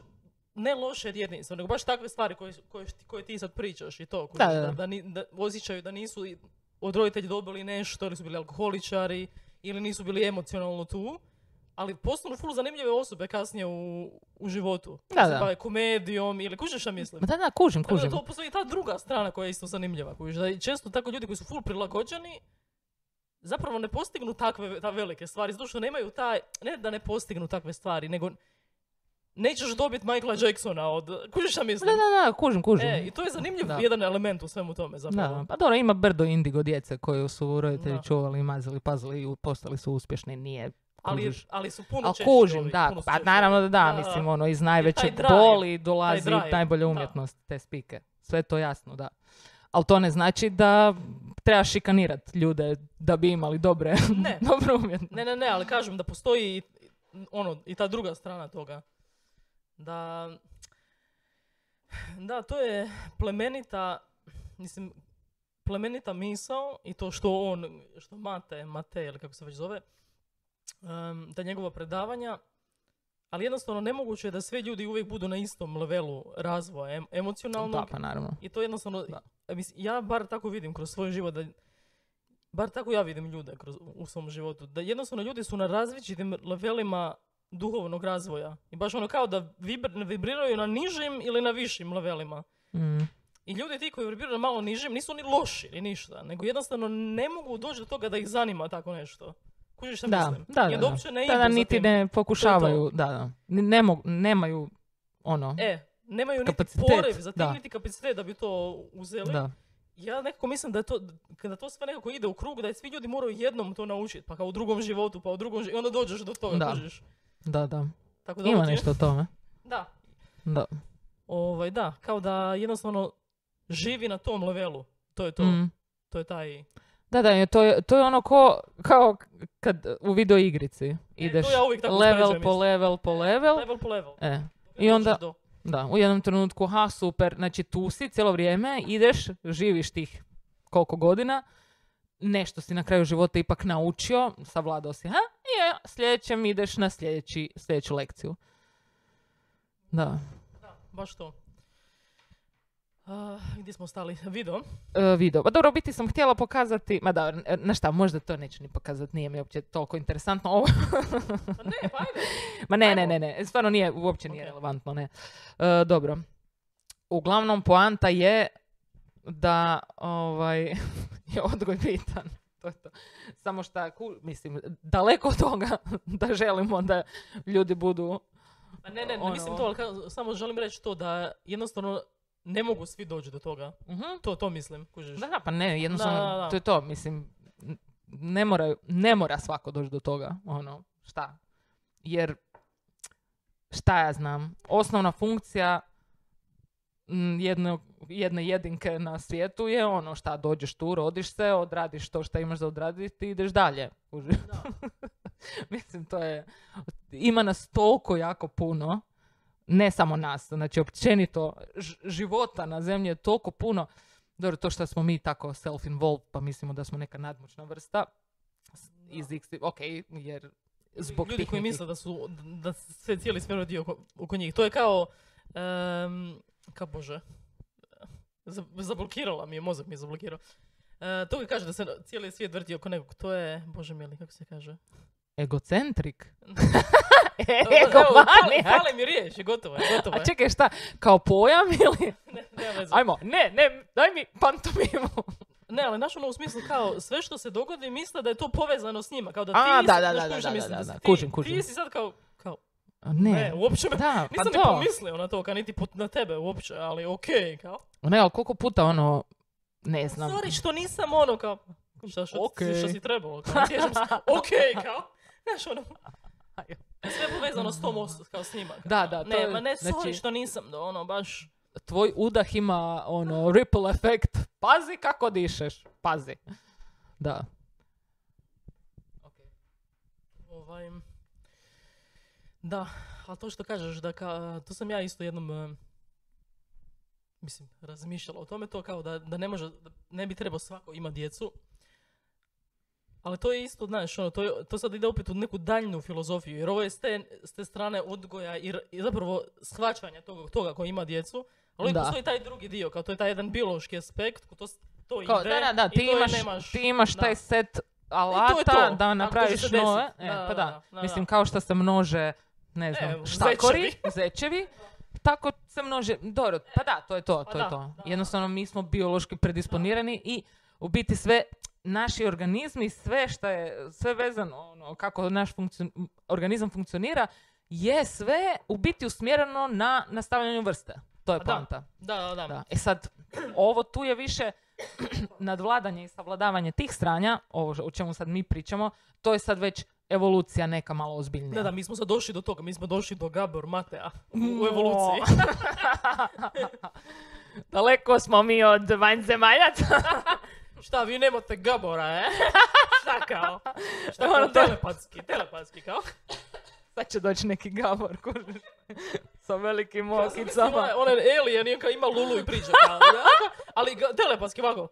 B: ne loše djetinjstvo, nego baš takve stvari koje, koje, koje ti sad pričaš i to. Koje, da, da. Da, da, osjećaju da nisu od roditelji dobili nešto, ili su bili alkoholičari, ili nisu bili emocionalno tu. Ali postanu full zanimljive osobe kasnije u, u životu. Da, da. Bave komedijom ili kužiš šta mislim?
A: Da, da, kužim, kužim.
B: Da, to postoji ta druga strana koja je isto zanimljiva. Kužiš, da često tako ljudi koji su full prilagođeni, zapravo ne postignu takve ta velike stvari, zato što nemaju taj, ne da ne postignu takve stvari, nego nećeš dobiti Michaela Jacksona od, kužiš šta mislim?
A: Da, da, da, kužim, kužim.
B: E, i to je zanimljiv jedan element u svemu tome zapravo.
A: Da, pa dobro, ima brdo indigo djece koju su roditelji da. čuvali, mazili, pazili i postali su uspješni, nije
B: Ali, ali su puno
A: Ali
B: češći
A: kužim, da,
B: puno
A: pa naravno da da, mislim, ono, iz najveće boli dolazi najbolja
B: da.
A: umjetnost, te spike. Sve to jasno, da. Ali to ne znači da treba šikanirati ljude da bi imali dobre,
B: Ne.
A: umjetnost.
B: Ne, ne, ne, ali kažem da postoji i, ono, i ta druga strana toga. Da, da, to je plemenita, mislim, plemenita misao i to što on, što Mate, Mate ili kako se već zove, um, da njegova predavanja, ali jednostavno nemoguće je da svi ljudi uvijek budu na istom levelu razvoja em- emocionalnog.
A: Da, pa naravno.
B: I to jednostavno,
A: Da.
B: Mislim, ja bar tako vidim kroz svoj život, da, bar tako ja vidim ljude kroz, u svom životu, da jednostavno ljudi su na različitim levelima duhovnog razvoja. I baš ono kao da vibr, vibriraju na nižim ili na višim levelima.
A: Mm.
B: I ljudi ti koji vibriraju na malo nižim nisu ni loši ni ništa, nego jednostavno ne mogu doći do toga da ih zanima tako nešto. Kužiš šta
A: Da,
B: mislim?
A: da, da,
B: Jer
A: da.
B: ne
A: Da,
B: idu
A: da,
B: za
A: niti ne pokušavaju, da, da. Ne mogu, nemaju, ono,
B: E, nemaju niti
A: Kapacitet,
B: poriv za tim, niti kapacitet da bi to uzeli.
A: da.
B: Ja nekako mislim da je to, kada to sve nekako ide u krug, da je svi ljudi moraju jednom to naučiti, pa kao u drugom životu, pa u drugom životu, i onda dođeš do toga,
A: Da.
B: kužiš.
A: Da, da.
B: Tako da
A: Ima
B: ovo ti je-
A: nešto o tome.
B: Da,
A: Da.
B: ovaj, da, kao da jednostavno živi na tom levelu. To je to.
A: Mm.
B: To je taj...
A: Da, da, to je, to je ono ko, kao kad u video igrici ideš
B: E, ja uvijek tako
A: level po level po level.
B: Level po level.
A: E, I onda-
B: do-
A: da, u jednom trenutku, ha, super, znači tu si cijelo vrijeme, ideš, živiš tih koliko godina, nešto si na kraju života ipak naučio, savladao si, ha, i sljedećem ideš na sljedeći, sljedeću lekciju. Da.
B: Da, baš to. A, gdje smo stali? Video.
A: E, video. Pa dobro, biti sam htjela pokazati, ma da, e, na šta, možda to neću ni pokazati, nije mi uopće toliko interesantno ovo.
B: Pa ne, pa ajde.
A: Ma ne, ne,
B: Ajmo.
A: ne, ne, stvarno nije, uopće nije relevantno, ne. E, dobro. Uglavnom, poanta je da ovaj, je odgoj bitan. To je to. Samo šta, ku- mislim, daleko od toga da želimo da ljudi budu...
B: Pa ne, ne, ne
A: Ono.
B: mislim to, ali samo želim reći to da jednostavno ne mogu svi doći do toga.
A: Mhm.
B: To, to mislim, kužiš.
A: Da, da, pa ne, jednostavno,
B: Da, da, da.
A: to je to, mislim, ne mora, ne mora svako doći do toga, ono, šta? Jer, šta ja znam, osnovna funkcija jedne, jedne jedinke na svijetu je ono šta, dođeš tu, rodiš se, odradiš to što imaš za odraditi i ideš dalje. kužiš.
B: Da.
A: Mislim, to je, ima nas toliko jako puno, ne samo nas, znači općenito života na zemlji je toliko puno, dobro, to što smo mi tako self-involved, pa mislimo da smo neka nadmoćna vrsta, iz X, ok, jer zbog
B: Ljudi koji misle da su, da sve cijeli svijet dio oko, oko njih. To je kao, um, kao bože, Za- zablokirala mi je, mozak mi je zablokirao. E, to koji kaže da se cijeli svijet vrti oko nekog, to je, bože mili, kako se kaže?
A: Egocentrik. Egomanijak.
B: fale mi riječ, gotovo je, gotovo
A: A
B: je.
A: čekaj, šta, kao pojam ili?
B: Ne, veze.
A: Ajmo, ne, ne, daj mi pantomimu.
B: Ne, ali znaš ono u smislu kao sve što se dogodi misle da je to povezano s njima, kao da
A: A,
B: ti
A: da,
B: si,
A: da, da, da, da, da, kužim, kužim.
B: Ti si sad kao, kao
A: Ne,
B: ne, uopće me,
A: da, pa
B: nisam ni pomislio na to, kao niti pot- na tebe uopće, ali okej, kao.
A: Ne, ali koliko puta ono, ne znam.
B: Sorry što nisam ono kao, šta, što,
A: Okej.
B: što si trebalo, kao, sjećam se, okej, kao, znaš ono, sve povezano s tom os- kao s njima. Kao.
A: Da, da, to
B: Ne, ma ne, sorry
A: znači-
B: što nisam, da ono, baš,
A: Tvoj udah ima ono ripple efekt. Pazi kako dišeš. Pazi. Da.
B: ovaj, da, ali to što kažeš, da ka, to sam ja isto jednom, eh, mislim, razmišljala o tome, to kao da, da ne može, da ne bi trebao svako ima djecu, ali to je isto, znaš, ono, to, je, to sad ide opet u neku daljnu filozofiju, jer ovo je s te, s te strane odgoja i, i zapravo shvaćanja toga, toga ko ima djecu, ali
A: Da.
B: postoji taj drugi dio, kao to je taj jedan biološki aspekt, to, to
A: Kao,
B: ide
A: da, da, da,
B: i
A: ti
B: to
A: imaš,
B: nemaš.
A: ti imaš
B: da.
A: taj set
B: to je
A: alata
B: to.
A: da napraviš nove. E,
B: Da,
A: pa
B: da,
A: da.
B: da,
A: Mislim, kao što se množe, ne znam,
B: E,
A: štakori, zečevi, tako se množe, dobro, pa da, to je to,
B: Pa
A: to je to. Jednostavno mi smo biološki predisponirani i u biti sve, naši organizmi, sve što je, sve vezano, ono, kako naš funkcion- organizam funkcionira, je sve u biti usmjereno na nastavljanju vrste. To je
B: Pa da.
A: poanta.
B: Da, da, da.
A: Da. E sad, ovo tu je više nadvladanje i savladavanje tih stranja, ovo o čemu sad mi pričamo, to je sad već evolucija neka malo ozbiljnija.
B: Da, da, mi smo sad došli do toga, mi smo došli do Gabor Matea u evoluciji.
A: Daleko smo mi od vanjzemaljaca.
B: Šta, vi nemate Gabora, e? Šta kao? Šta
A: Ono
B: kao
A: to-
B: telepatski, telepatski kao?
A: Sad će doći neki Gabor, kužiš. Sa velikim okicama.
B: onaj- Onaj alien je kao ima Lulu i priča kao? Ali ga- telepatski ovako.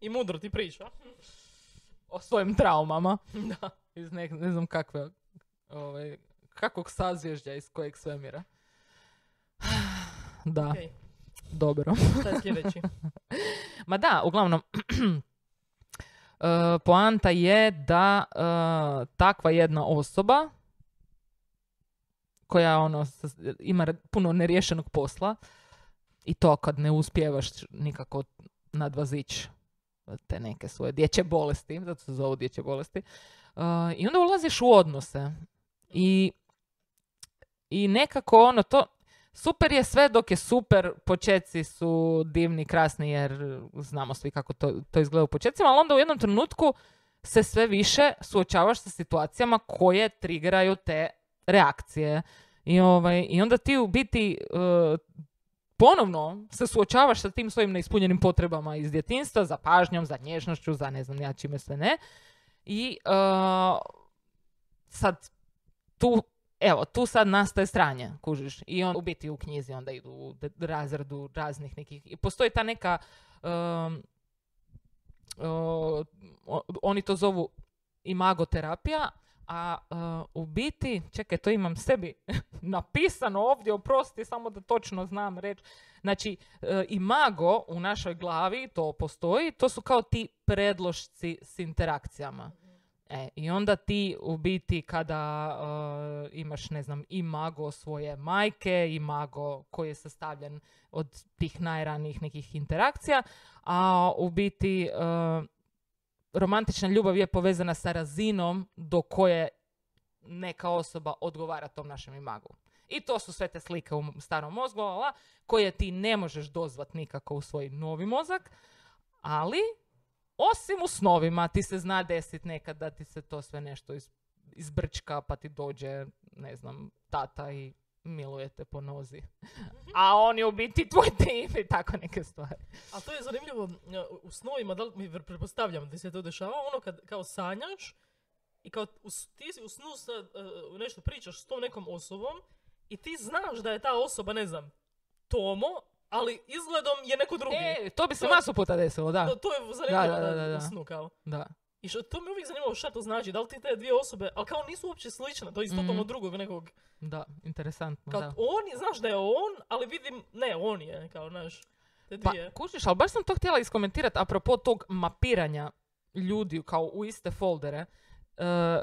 B: I mudro ti priča.
A: O svojim traumama.
B: Da.
A: Iz ne, ne znam kakve, ovaj, kakvog sazvježđa iz kojeg svemira. Da,
B: Okej,
A: dobro.
B: šta je sljedeći?
A: Ma da, uglavnom, e, poanta je da e, takva jedna osoba koja ono ima puno neriješenog posla i to kad ne uspijevaš nikako nadvazić te neke svoje dječje bolesti, zato se zovu dječje bolesti, e, i onda ulaziš u odnose i, i nekako ono to, Super je sve dok je super, početci su divni, krasni jer znamo svi kako to, to izgleda u početcima, ali onda u jednom trenutku se sve više suočavaš sa situacijama koje triggeraju te reakcije. I, ovaj, i onda ti u biti e, ponovno se suočavaš sa tim svojim neispunjenim potrebama iz djetinstva, za pažnjom, za nježnošću, za ne znam ja čime sve ne. I e, sad tu Evo, tu sad nastaje stranje, kužiš. I on u biti u knjizi onda idu u razradu raznih nekih... I postoji ta neka... um, o- oni to zovu imagoterapija, a uh, u biti, čekaj, to imam sebi napisano ovdje, oprosti, samo da točno znam reći. Znači, e, imago u našoj glavi, to postoji, to su kao ti predlošci s interakcijama. E, I onda ti u biti kada e, imaš, ne znam, imago svoje majke, imago koji je sastavljen od tih najranijih nekih interakcija, a u biti e, romantična ljubav je povezana sa razinom do koje neka osoba odgovara tom našem imagu. I to su sve te slike u starom mozgu, la, la, koje ti ne možeš dozvat nikako u svoj novi mozak, ali osim u snovima ti se zna desit nekad da ti se to sve nešto iz, izbrčka pa ti dođe, ne znam, tata i miluje te po nozi. A on je u biti tvoj tim i tako neke stvari.
B: A to je zanimljivo e, u snovima, da li mi pretpostavljam da se to dešava, ono kad kao sanjaš i kao u, ti u snu sad, e, nešto pričaš s tom nekom osobom i ti znaš da je ta osoba, ne znam, Tomo, ali izgledom je neko drugi.
A: E, to bi se
B: To-
A: masu puta desilo, da.
B: To, to je zanimljivo
A: Da, da, da, da.
B: snu kao.
A: da.
B: I što, to mi je uvijek zanimljivo šta to znači, da li ti te dvije osobe, ali kao nisu uopće slične, to je iz totalno
A: Mhm.
B: drugog nekog.
A: Da, interesantno,
B: Kao
A: da.
B: on je, znaš da je on, ali vidim, ne, on je, kao, znaš, te
A: Pa,
B: dvije.
A: kužiš, ali baš sam to htjela iskomentirati apropo tog mapiranja ljudi kao u iste foldere. E,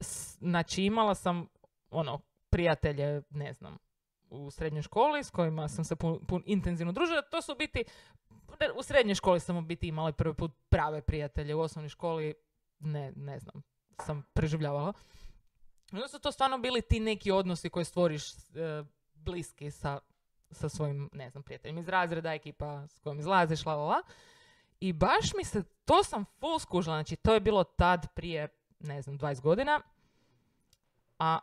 A: s- znači, imala sam, ono, prijatelje, ne znam, u srednjoj školi s kojima sam se pun, pun- intenzivno družila. To su biti, u srednjoj školi sam u biti imala prvi put prave prijatelje. U osnovnoj školi, ne, ne znam, sam preživljavala. Onda su to stvarno bili ti neki odnosi koje stvoriš e, bliski sa sa svojim, ne znam, prijateljima iz razreda, ekipa s kojom izlaziš, la, la, la. I baš mi se, to sam full skužila, znači to je bilo tad prije, ne znam, 20 godina, a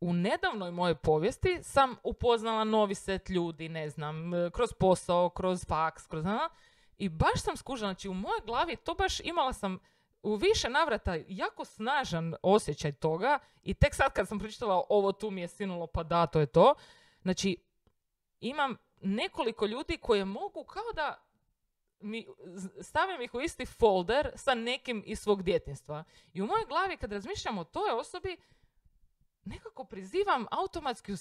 A: u nedavnoj mojoj povijesti sam upoznala novi set ljudi, ne znam, e, kroz posao, kroz faks, kroz... a, I baš sam skužila, znači u mojoj glavi to baš imala sam u više navrata jako snažan osjećaj toga i tek sad kad sam pročitala ovo tu mi je sinulo pa da, to je to. Znači, imam nekoliko ljudi koje mogu kao da mi, stavim ih u isti folder sa nekim iz svog djetinstva. I u mojoj glavi kad razmišljam o toj osobi, nekako prizivam automatski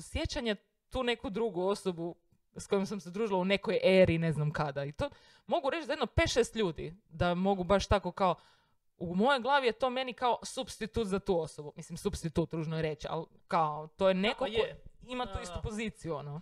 A: sjećanje tu neku drugu osobu s kojom sam se družila u nekoj eri, ne znam kada. I to mogu reći za jedno 5-6 ljudi, da mogu baš tako kao, u mojoj glavi je to meni kao substitut za tu osobu. Mislim, substitut, ružno je reći, ali kao, to je neko
B: pa
A: ko
B: je.
A: ima
B: Da,
A: tu istu
B: da.
A: poziciju, ono.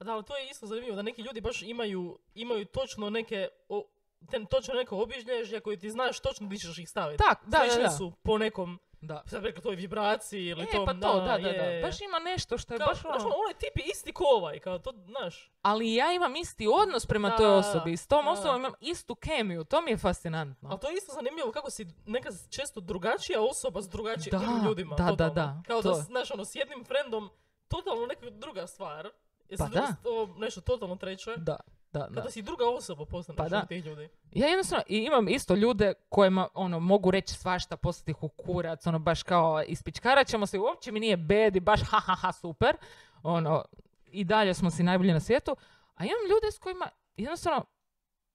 B: Da, ali to je isto zanimljivo, da neki ljudi baš imaju, imaju točno neke, o, te, točno neko obilježje koje ti znaš točno di ćeš ih staviti.
A: Tak, da, da, da.
B: su po nekom,
A: Da.
B: sad rekla toj vibraciji ili
A: E,
B: tom,
A: pa to, da, da,
B: je.
A: da. Baš ima nešto što je
B: Kao,
A: baš ono...
B: onaj tip je isti ko ovaj, kao to, znaš.
A: Ali ja imam isti odnos prema
B: Da,
A: toj osobi. S tom
B: da.
A: osobom imam istu kemiju. To mi je fascinantno.
B: Ali to je isto zanimljivo kako si neka često drugačija osoba s drugačijim
A: Da,
B: ljudima.
A: da, da,
B: totalno.
A: da,
B: Kao
A: to
B: da, znaš, ono, s jednim frendom totalno neka druga stvar. Jesi
A: Pa da.
B: to nešto totalno treće.
A: Da, da, da.
B: Kada si druga osoba postaneš
A: Pa
B: od tih ljudi.
A: Ja jednostavno i imam isto ljude kojima ono mogu reći svašta, poslati ih u kurac, ono baš kao ispičkarat ćemo se, uopće mi nije bed i baš ha ha ha super, ono i dalje smo si najbolji na svijetu, a imam ljude s kojima jednostavno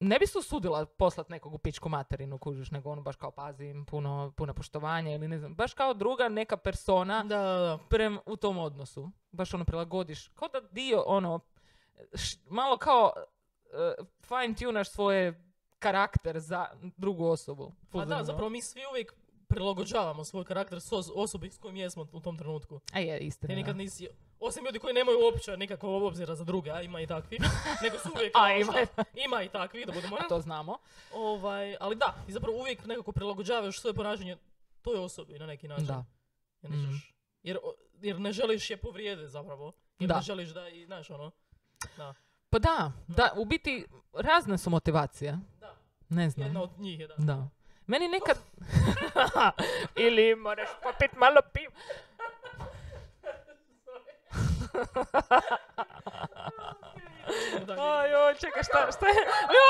A: ne bi se usudila poslat nekog u pičku materinu, kužiš, nego ono baš kao pazim, puno, puno poštovanja ili ne znam, baš kao druga neka persona
B: Da, da, da.
A: prem, u tom odnosu. Baš ono prilagodiš, kao da dio ono, š- malo kao fine tunaš svoje karakter za drugu osobu.
B: Pa da, zapravo mi svi uvijek prilagođavamo svoj karakter s os- osobi s kojim jesmo u tom trenutku.
A: A je, istina.
B: Ti nikad nisi, osim ljudi koji nemaju uopće nikakvog obzira za druge, a ima i takvi, nego su uvijek,
A: A,
B: kao,
A: ima.
B: šta, ima i takvi, da budemo
A: A to znamo.
B: Ovaj, ali da, ti zapravo uvijek nekako prilagođavaš svoje ponašanje toj osobi na neki način.
A: Da.
B: Jer, ne
A: Mm.
B: jer, jer ne želiš je povrijediti zapravo. Jer
A: Da.
B: ne želiš da i, znaš ono, da.
A: Pa da, da, u biti razne su motivacije.
B: Da.
A: Ne znam.
B: Jedna od njih je da.
A: Da. Meni nekad... Ili moraš popit malo piva.
B: Da,
A: Oj, čekaj, šta, šta je? Jo,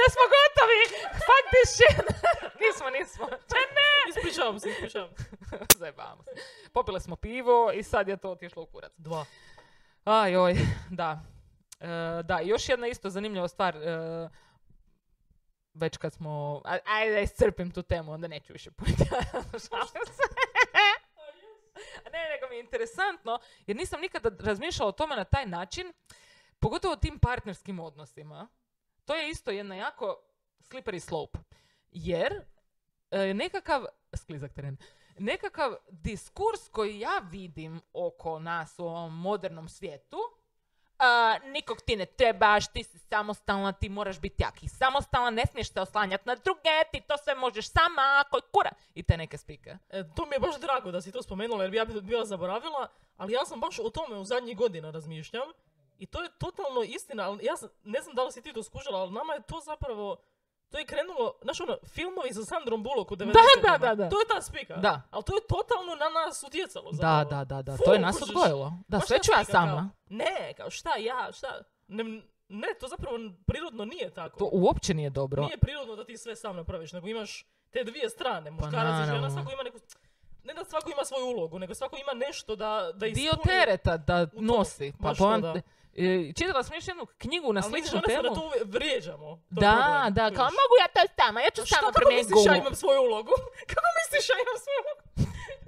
A: jesmo gotovi! Fuck this shit! nismo, nismo. Če ne?
B: Ispričavam se, ispričavam.
A: Zajebavamo se. Popile smo pivo i sad je to otišlo u kurac.
B: Dva.
A: Aj, oj, da. E, da, još jedna isto zanimljiva stvar. e, već kad smo... Ajde da iscrpim tu temu, onda neću više pojeti. Šalim se. ne, nego mi je interesantno, jer nisam nikada razmišljala o tome na taj način, pogotovo o tim partnerskim odnosima. To je isto jedna jako slippery slope. Jer e, nekakav, sklizak teren, nekakav diskurs koji ja vidim oko nas u ovom modernom svijetu, nikog ti ne trebaš, ti si samostalna, ti moraš biti jak i samostalna, ne smiješ se oslanjati na druge, ti to sve možeš sama, koji kura. I te neke spike.
B: E, to mi je baš drago da si to spomenula jer bi ja bi bila zaboravila, ali ja sam baš o tome u zadnjih godina razmišljam i to je totalno istina, ali ja sam- ne znam da li si ti to skužila, ali nama je to zapravo, to je krenulo, znaš ono, filmovi sa Sandrom Bullock u 90
A: da, da, da.
B: To je ta spika.
A: Da.
B: Ali to je totalno na nas utjecalo
A: Da,
B: zapravo.
A: da, da, da,
B: Fu,
A: to je nas odgojilo. Da, sve ću ja
B: slika kao,
A: sama.
B: ne, kao šta ja, šta, ne, ne, to zapravo prirodno nije tako.
A: To uopće nije dobro.
B: Nije prirodno da ti sve sam napraviš, nego imaš te dvije strane, muškarac i žena, svako ima neku... Ne da svako ima svoju ulogu, nego svako ima nešto da, da ispuni.
A: Dio tereta da nosi. Pa
B: da.
A: e, Čitala sam još jednu knjigu na
B: Ali
A: sličnu temu.
B: to uvijek vrijeđamo. To je
A: Da,
B: problem,
A: da, kao mogu ja to sama, ja ću
B: Šta,
A: sama
B: kako
A: promijeniti
B: misliš ja
A: gumu.
B: imam svoju ulogu? Kako misliš ja imam svoju ulogu?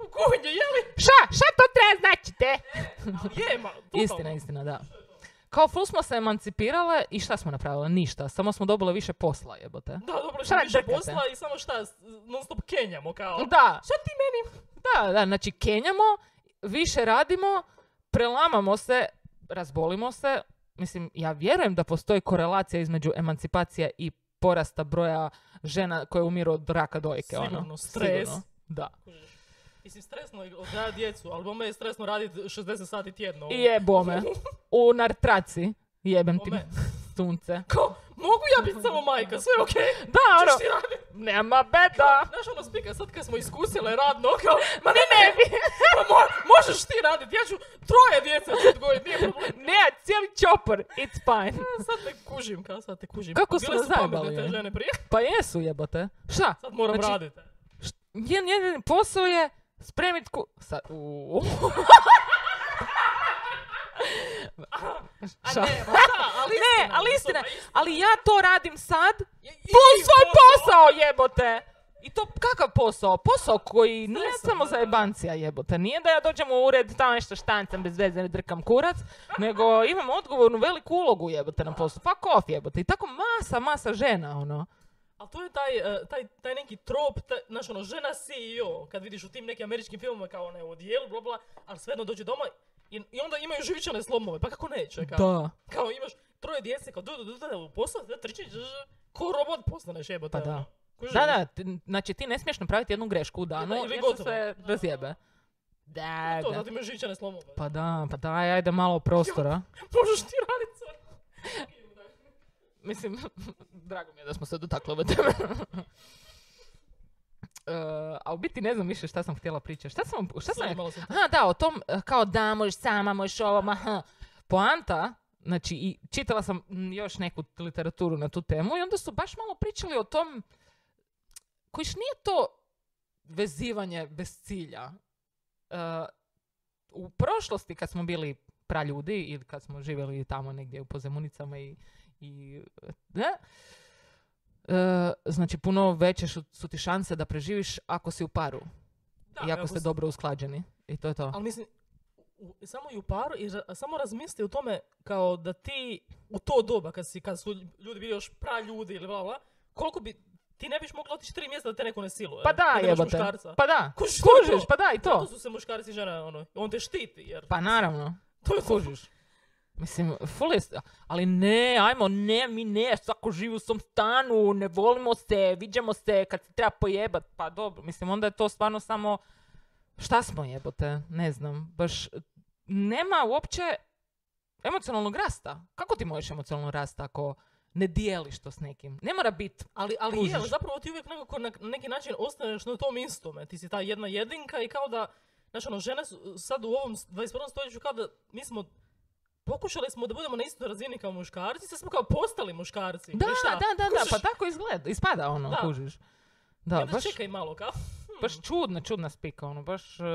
B: U kuhinji, je li?
A: Ša, šta to treba značite?
B: Je, ma, totalno.
A: Istina, istina, da. Kao ful smo se emancipirale i šta smo napravile? Ništa, samo smo dobile više posla, jebote.
B: Da, dobro, što više
A: drkate?
B: posla i samo šta, non stop kenjamo kao.
A: Da,
B: Šta ti meni?
A: da, da, znači kenjamo, više radimo, prelamamo se, razbolimo se. Mislim, ja vjerujem da postoji korelacija između emancipacije i porasta broja žena koje umiru od raka dojke. ono.
B: Sigurno, stres.
A: Sigurno, Da.
B: Mislim, stresno je odgajati djecu, ali bome je stresno raditi 60 sati tjedno.
A: I jebome. U nartraci. Jebem ti
B: Bome.
A: sunce.
B: Ko? Mogu ja biti samo majka, sve okej?
A: Da, ono, nema beda.
B: Znaš ono spika, sad kad smo iskusile radno, kao, ma ne, ne bi, ma mo- možeš ti radit, ja ću troje djece odgojiti, nije problem.
A: Ne, cijeli čopor, it's fine.
B: Sad te kužim, kao sad te kužim.
A: Kako su
B: Bile su pametne
A: zajebali,
B: te žene prije,
A: Pa jesu jebote. Šta?
B: sad moram
A: Znači,
B: raditi.
A: Njen jedini posao je spremit ku... Sa...
B: A ne, da, ali
A: Ne,
B: istina,
A: ali
B: je,
A: istina,
B: to,
A: ali ja to radim sad,
B: i
A: svoj posao jebote! I to kakav posao? Posao koji nije samo za jebancija jebote. Nije da ja dođem u ured, tamo nešto štancam bez veze, ne drkam kurac, nego imam odgovornu veliku ulogu jebote na poslu. Fuck off jebote. I tako masa, masa žena, ono.
B: Ali to je taj, e, taj, taj neki trop, taj, znaš ono, žena CEO, kad vidiš u tim nekim američkim filmovima kao ona je u odijelu, bla bla, ali svejedno dođe doma i, i onda imaju živičane slomove, pa kako neće, kao,
A: Da.
B: kao imaš troje djece, kao du, du, du, du, u posao, da trčiš, ko robot postaneš jebote.
A: Pa da.
B: ono. Kužiš?
A: Da, da, znači ti ne smiješ napraviti jednu grešku u danu
B: ili
A: jer se razjebe. Da,
B: To,
A: da.
B: da ti imaš žičane slomove.
A: Pa da, pa daj, ajde malo prostora.
B: Možeš ti raditi sad.
A: Mislim, drago mi je da smo se dotakli ove teme. Uh, a u biti ne znam više šta sam htjela pričati. Šta sam, šta sam,
B: sam...
A: Aha, da, o tom, eh, kao da, možeš sama, možeš ovo, ma, ha. Poanta, znači, i čitala sam mm, još neku literaturu na tu temu i onda su baš malo pričali o tom, kojiš nije to vezivanje bez cilja. Eh, u prošlosti kad smo bili praljudi ili kad smo živjeli tamo negdje u pozemunicama i, i ne, znači puno veće su, su ti šanse da preživiš ako si u paru
B: Da,
A: i ako ste dobro usklađeni. I to je to.
B: Ali mislim, u, samo i u paru, i ra- samo razmisli o tome kao da ti u to doba, kad, si, kad su ljudi bili još pra ljudi ili bla bla, koliko bi, ti ne biš mogla otići tri mjesta da te neko ne siluje.
A: Pa da, jebote. Pa da.
B: Kužiš, to.
A: pa da i
B: Zato
A: to.
B: su se muškarci i žene, ono, on te štiti, jer
A: Pa naravno.
B: to je to.
A: Kužiš. Mislim, full je, ali ne, ajmo, ne, mi ne, svako živi u svom stanu, ne volimo se, viđamo se kad se treba pojebat, pa dobro, mislim, onda je to stvarno samo, šta smo jebote, ne znam, baš, nema uopće emocionalnog rasta. Kako ti možeš emocionalno rasta ako ne dijeliš to s nekim? Ne mora biti,
B: Ali, ali je, ali zapravo ti uvijek nekako na neki način ostaneš na tom istome. Ti si ta jedna jedinka i kao da, znaš ono, žene su sad u ovom 21. stoljeću kao da mi smo Pokušali smo da budemo na istoj razini kao muškarci, sad smo kao postali muškarci.
A: da,
B: šta?
A: da, da, da, pa tako izgleda, ispada ono,
B: Da.
A: kužiš. Da,
B: onda
A: baš,
B: čekaj malo kao.
A: baš čudna, čudna spika, ono, baš, uh,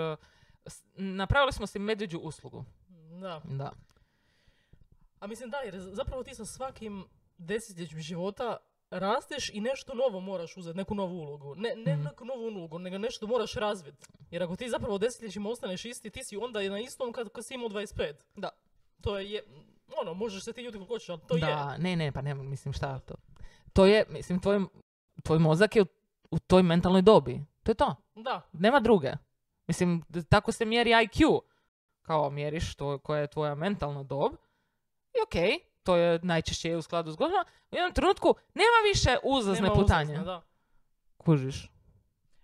A: napravili smo si medvjeđu uslugu,
B: Da.
A: da.
B: A mislim da, jer zapravo ti sa svakim desetljećem života rasteš i nešto novo moraš uzeti, neku novu ulogu. Ne, ne
A: Mhm.
B: neku novu ulogu, nego nešto moraš razviti. Jer ako ti zapravo desetljećima ostaneš isti, ti si onda na istom kad, kad si imao 25.
A: Da.
B: To je, ono, možeš se ti ljudi kako hoćeš, ali to je.
A: da, ne, ne, pa ne, mislim šta to. To je, mislim, tvoj, tvoj mozak je u, u toj mentalnoj dobi. To je to.
B: Da,
A: Nema druge. Mislim, tako se mjeri IQ. Kao mjeriš to, koja je tvoja mentalna dob. I okej, to je najčešće u skladu s godinama. U jednom trenutku nema više uzlazne
B: nema
A: putanje.
B: uzlazne, da.
A: Kužiš.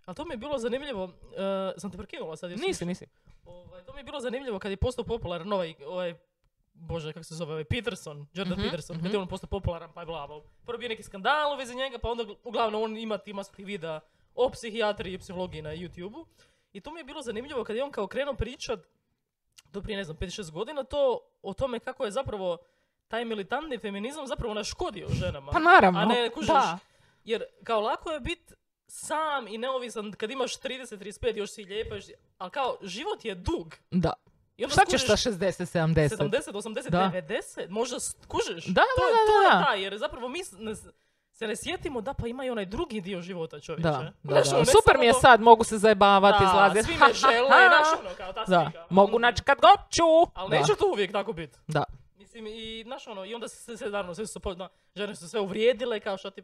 B: Ali to mi je bilo zanimljivo, e, sam te prekinula sad.
A: Nisi, nisi.
B: Ovaj, to mi je bilo zanimljivo kad je postao popularan ovaj, ovaj Bože, kako se zove, ovaj Peterson, Jordan
A: Mhm,
B: Peterson,
A: mhm.
B: kad je on postao popularan, pa je bla, bla. Prvo bio neki skandal u vezi njega, pa onda uglavnom on ima ti masu videa o psihijatriji i psihologiji na YouTube-u. I to mi je bilo zanimljivo kad je on kao krenuo pričat, do prije, ne znam, 5-6 godina, to o tome kako je zapravo taj militantni feminizam zapravo naškodio ženama.
A: Pa naravno.
B: A ne, kužiš,
A: da.
B: jer kao lako je biti sam i neovisan kad imaš 30-35 još si lijepa, još si- ali kao život je dug.
A: Da.
B: I onda
A: Šta ćeš sa 60, 70?
B: 70, 80,
A: Da.
B: 90, možda kužiš.
A: Da,
B: to,
A: da,
B: je-
A: da,
B: to je
A: da.
B: taj, jer zapravo mi se ne sjetimo da pa ima i onaj drugi dio života čovječe.
A: Da, da, da.
B: ono,
A: Super mi je
B: to-
A: sad, mogu se zajebavati, izlaziti.
B: svi me žele, znaš ono, kao ta
A: Da,
B: slika.
A: mogu
B: Mm.
A: naći kad god ću.
B: Ali neće to uvijek tako biti.
A: Da.
B: Mislim, i znaš ono, i onda se sve, naravno, sve su se, na- žene su se sve uvrijedile, kao šta ti...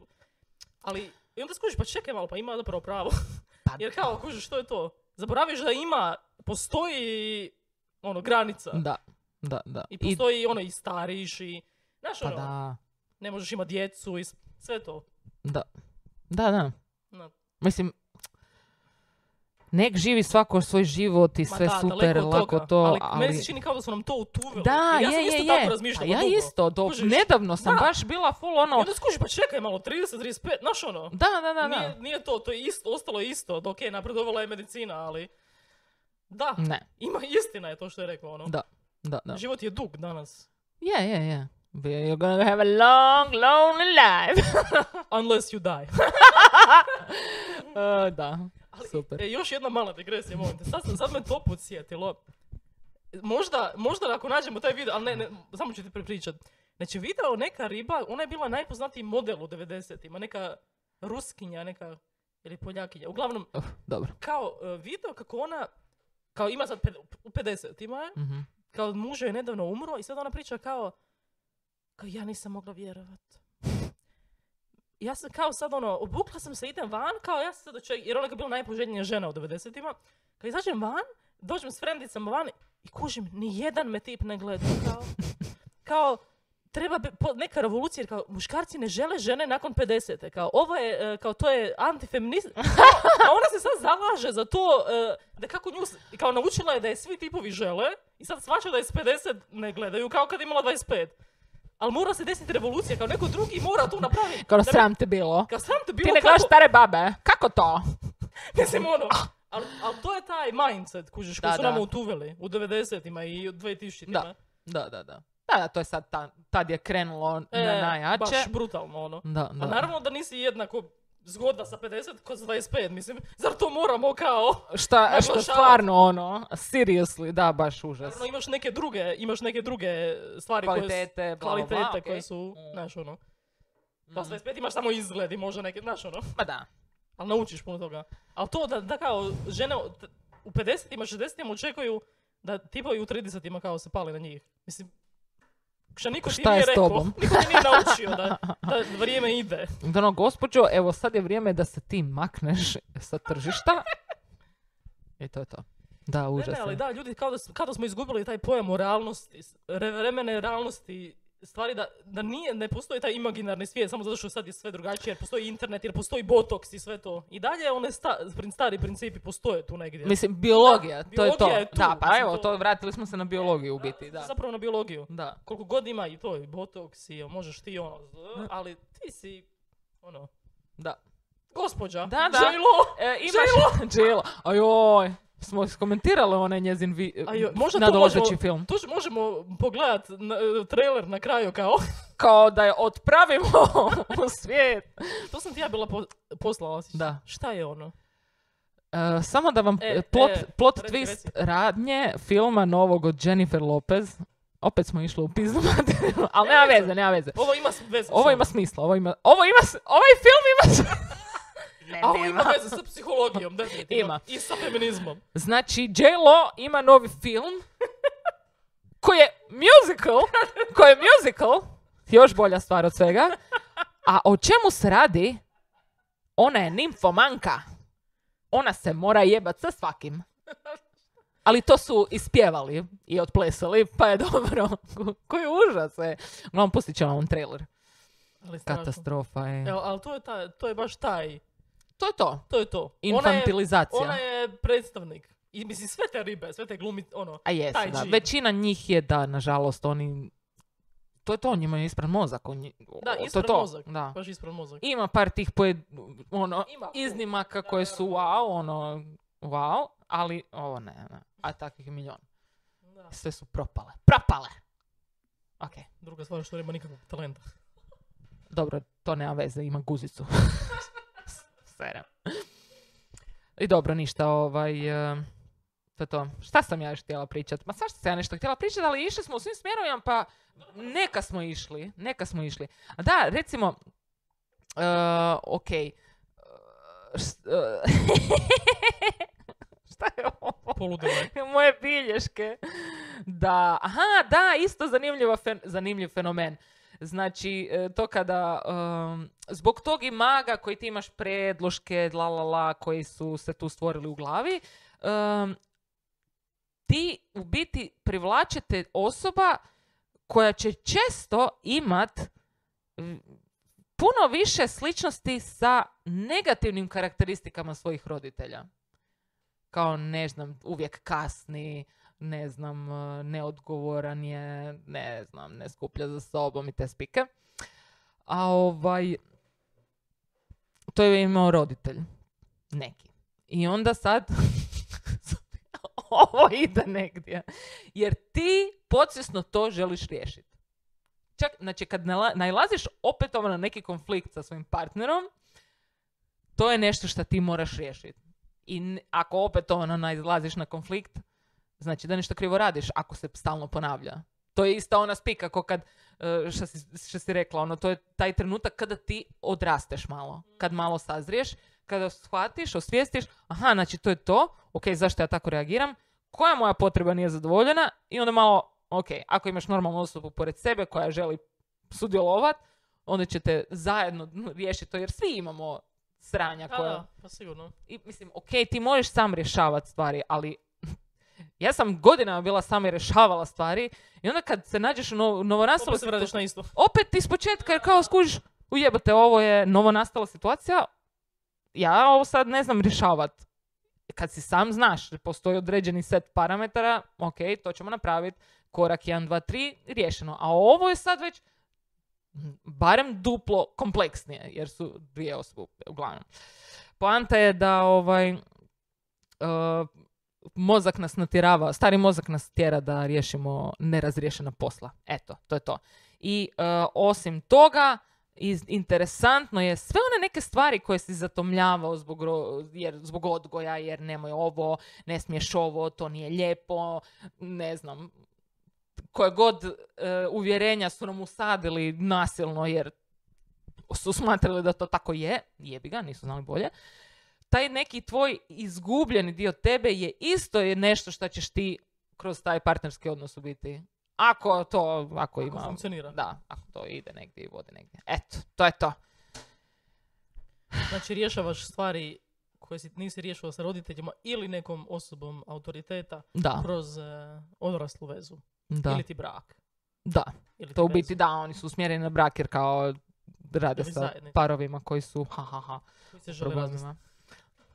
B: Ali, i onda skužiš, pa čekaj malo, pa ima zapravo pravo.
A: Pa
B: Jer kao, kužiš, što je to? Zaboraviš da ima, postoji, ono, granica.
A: Da, da, da.
B: I postoji, ono, i stariš i... Znaš,
A: pa
B: ono,
A: da,
B: ne možeš imati djecu i sve to.
A: da. Da, da.
B: No.
A: Mislim, nek živi svako svoj život i
B: Ma
A: sve
B: da,
A: super, lako to,
B: ali,
A: ali...
B: meni se čini kao da su nam to utuvili.
A: Da,
B: ja sam
A: je,
B: isto
A: je,
B: tako
A: je.
B: razmišljala
A: Pa ja
B: dugo.
A: isto, do, nedavno sam
B: Da.
A: baš bila full
B: I
A: ono...
B: onda skužiš, pa čekaj malo, 30, 35, znaš ono.
A: Da, da, da, da.
B: Nije, nije to, to je isto, ostalo je isto. Ok, napredovala je medicina, ali... Da,
A: Ne,
B: ima istina je to što je rekao, ono.
A: Da. da, da.
B: Život je dug danas.
A: Je, je, je. You're gonna have a long, lonely life.
B: Unless you die.
A: Uh, da,
B: Ali,
A: super.
B: E, još jedna mala digresija, molim te. Sad, sam- sad me to podsjetilo. Možda, možda ako nađemo taj video, ali ne, ne samo ću ti prepričat. Znači, video neka riba, ona je bila najpoznatiji model u 90-ima, neka ruskinja, neka, ili poljakinja. Uglavnom,
A: Uh, dobro.
B: kao e, video kako ona, kao ima sad u 50-ima je,
A: Mhm.
B: kao muž je nedavno umro i sad ona priča kao, kao ja nisam mogla vjerovat. Ja sam kao sad ono, obukla sam se, idem van, kao ja sam sad oček, jer ona je bila najpoželjnija žena u 90-ima. Kad izađem van, dođem s frendicama van i kužim, ni jedan me tip ne gleda. Kao, kao treba be- po- neka revolucija, jer kao muškarci ne žele žene nakon 50. Kao ovo je, e, kao to je antifeminist. A ona se sad zalaže za to e, da kako nju, kao naučila je da je svi tipovi žele i sad svača da je s 50 ne gledaju kao kad je imala 25. Ali mora se desiti revolucija, kao neko drugi mora tu napraviti.
A: Kao sram te bilo.
B: Kao sram te bilo
A: Ti ne
B: kako-
A: gledaš stare babe. Kako to?
B: Mislim, ono, ali, ali to je taj mindset, kužiš, koji su
A: da.
B: nama utuveli u 90-ima i u 2000-ima.
A: Da. Da, da, da. Da, da, to je sad, ta, tad je krenulo na
B: E,
A: najjače.
B: Baš brutalno, ono.
A: Da, da.
B: A naravno da nisi jednako zgodna sa 50 kao sa 25, mislim, zar to moramo kao...
A: Šta, što stvarno ono, seriously, da, baš užas.
B: Naravno imaš neke druge, imaš neke druge stvari
A: Kvalitete,
B: koje,
A: bla, bla, bla,
B: kvalitete
A: okej.
B: koje su,
A: Mm.
B: znaš, ono. Da s 25 imaš samo izgled i možda neke, znaš, ono.
A: Ma da.
B: Ali naučiš puno toga. Ali to da, da kao žene u 50-ima, 60-ima očekuju da tipovi u 30-ima kao se pali na njih. Mislim, šta niko ti
A: Šta
B: nije
A: je s
B: rekao,
A: tobom?
B: niko ti nije naučio da, da vrijeme ide.
A: Da ono, gospođo, evo sad je vrijeme da se ti makneš sa tržišta. I to je to. Da,
B: Ne, ne, ali
A: je.
B: da, ljudi, kao da, s- kao da smo izgubili taj pojam o realnosti, s- re- vremene realnosti, stvari da, da nije, ne postoji taj imaginarni svijet, samo zato što sad je sve drugačije, jer postoji internet, jer postoji botoks i sve to. I dalje one sta, stari principi postoje tu negdje.
A: Mislim, biologija,
B: Da,
A: to je to.
B: je tu,
A: da, pa evo,
B: to-
A: vratili smo se na biologiju u biti, da.
B: Zapravo na biologiju.
A: Da.
B: Koliko god ima i to, i botoks i možeš ti ono, z- ali ti si, ono,
A: Da.
B: gospođa.
A: Da, da.
B: J-Lo.
A: E, imaš... Dželo. Ajoj, smo skomentirali onaj njezin vi...
B: Ajoj, možda
A: nadolazeći
B: možemo-
A: film.
B: Tu možemo pogledat na, e, trailer na kraju kao,
A: Kao da je otpravimo u svijet.
B: to sam ti ja bila po, poslala.
A: Da.
B: Šta je ono?
A: E, samo da vam
B: E,
A: plot,
B: e,
A: plot
B: reci,
A: twist
B: reci.
A: radnje filma novog od Jennifer Lopez. Opet smo išli u pizdu ali nema
B: veze.
A: nema veze.
B: Ovo ima veze.
A: Ovo ima smisla, ovo ima, ovo ima, ovaj film ima Ne,
B: A ovo ima
A: nema.
B: veze sa psihologijom, definitivno.
A: Ima.
B: I sa feminizmom.
A: Znači, J-Lo ima novi film koji je musical, koji je musical, još bolja stvar od svega. A o čemu se radi? Ona je nimfomanka. Ona se mora jebat sa svakim. Ali to su ispjevali i otplesali, pa je dobro. Koji užas je. Uglavnom, pustit ću vam trailer.
B: Ali.
A: Katastrofa je.
B: Evo, ali to je, taj, to je baš taj,
A: To je to.
B: to je to. Ona je,
A: Infantilizacija.
B: ona je predstavnik. I mislim, sve te ribe, sve te glumi, ono,
A: A jesu,
B: taj
A: da.
B: G.
A: Većina njih je da, nažalost, oni... To je to, njima je ispran mozak. On je-
B: Da,
A: to je
B: ispran
A: to,
B: mozak.
A: Da.
B: baš ispred mozak.
A: Ima par tih pojed, ono,
B: Ima.
A: iznimaka koje su wow, ono, wow, ali ovo ne, ne. A takvih je milion.
B: Da.
A: Sve su propale. Propale! Ok,
B: Druga stvar što nema nikakvog talenta.
A: dobro, to nema veze, ima guzicu. Serem. I dobro, ništa, ovaj... e, to je to. Šta sam ja još htjela pričat? Ma svašta sam ja nešto htjela pričat, ali išli smo u svim smjerovima, pa neka smo išli. Neka smo išli. A da, recimo, uh, ok. Uh, št- uh, šta je ovo?
B: Poludilo je.
A: Moje bilješke. Da, aha, da, isto zanimljiv fenomen. Znači, e, to kada, um, zbog tog imaga koji ti imaš predloške, la la la, koji su se tu stvorili u glavi, um, ti u biti privlačite osoba koja će često imat puno više sličnosti sa negativnim karakteristikama svojih roditelja. Kao, ne znam, uvijek kasni, ne znam, e, neodgovoran je, ne znam, ne skuplja za sobom i te spike. A ovaj, to je imao roditelj. Neki. I onda sad, ovo ide negdje. Jer ti podsvjesno to želiš riješiti. Čak, znači, kad nailaziš opetovano na neki konflikt sa svojim partnerom, to je nešto što ti moraš riješiti. I ako opetovano nailaziš na konflikt, znači da nešto krivo radiš ako se stalno ponavlja. To je ista ona spika kao kad, e, što si, si rekla, ono, to je taj trenutak kada ti odrasteš malo. Kad malo sazriješ, kada shvatiš, osvijestiš, aha, znači to je to, ok, zašto ja tako reagiram, koja moja potreba nije zadovoljena i onda malo, ok, ako imaš normalnu osobu pored sebe koja želi sudjelovat, onda ćete zajedno riješiti to, jer svi imamo sranja koja...
B: da, pa sigurno.
A: I, mislim, ok, ti možeš sam rješavati stvari, ali Ja sam godinama bila sama i rješavala stvari i onda kad se nađeš u novo, novonastaloj
B: Opet se na isto.
A: opet iz početka jer kao skužiš ujebate ovo je novonastala situacija ja ovo sad ne znam rješavat. Kad si sam znaš postoji određeni set parametara ok to ćemo napraviti korak 1, 2, 3 riješeno. A ovo je sad već barem duplo kompleksnije jer su dvije osobe uglavnom. Poanta je da ovaj uh, mozak nas natjerava, stari mozak nas tjera da riješimo nerazriješena posla. Eto, to je to. I uh, osim toga, iz, interesantno je sve one neke stvari koje si zatomljavao zbog, jer, zbog odgoja, jer nemoj ovo, ne smiješ ovo, to nije lijepo, ne znam, koje god uh, uvjerenja su nam usadili nasilno jer su smatrali da to tako je, jebi ga, nisu znali bolje, taj neki tvoj izgubljeni dio tebe je isto je nešto što ćeš ti kroz taj partnerski odnos u biti. Ako to, ako ima...
B: funkcionira.
A: Da, ako to ide negdje i vodi negdje. Eto, to je to.
B: Znači rješavaš stvari koje si nisi riješio sa roditeljima ili nekom osobom autoriteta
A: Da,
B: kroz e, odraslu vezu.
A: da,
B: Ili ti brak.
A: da.
B: Ili
A: To u
B: ti
A: biti
B: vezu
A: da, oni su usmjereni na brak jer kao rade
B: Ili
A: sa parovima koji su ha ha ha
B: koji se žele.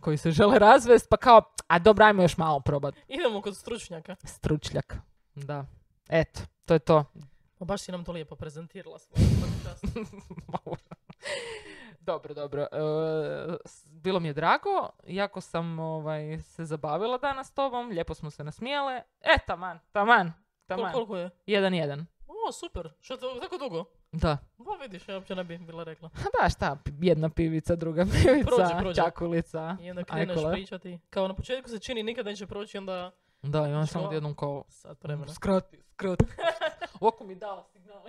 A: Koji se žele razvest, pa kao, a dobro, ajmo još malo probat.
B: Idemo kod stručnjaka.
A: Stručnjak. Da. Eto, to je to.
B: Pa baš si nam to lijepo prezentirala.
A: dobro, dobro. E, bilo mi je drago, jako sam ovaj, se zabavila danas s tobom, lijepo smo se nasmijale. E, taman, taman, taman.
B: koliko je?
A: Jedan, jedan.
B: O, super. Što to tako dugo?
A: Da.
B: Pa vidiš, ja uopće ne bih bila rekla.
A: Ha da, šta, jedna pivica, druga pivica,
B: Prođe, prođe.
A: čakulica,
B: I onda kreneš
A: ajkule.
B: pričati. Kao na početku se čini nikad neće proći, onda
A: Da, i onda samo
B: Što?
A: odjednom kao,
B: sat vremena.
A: skrati, skrati. Oko mi dala signal.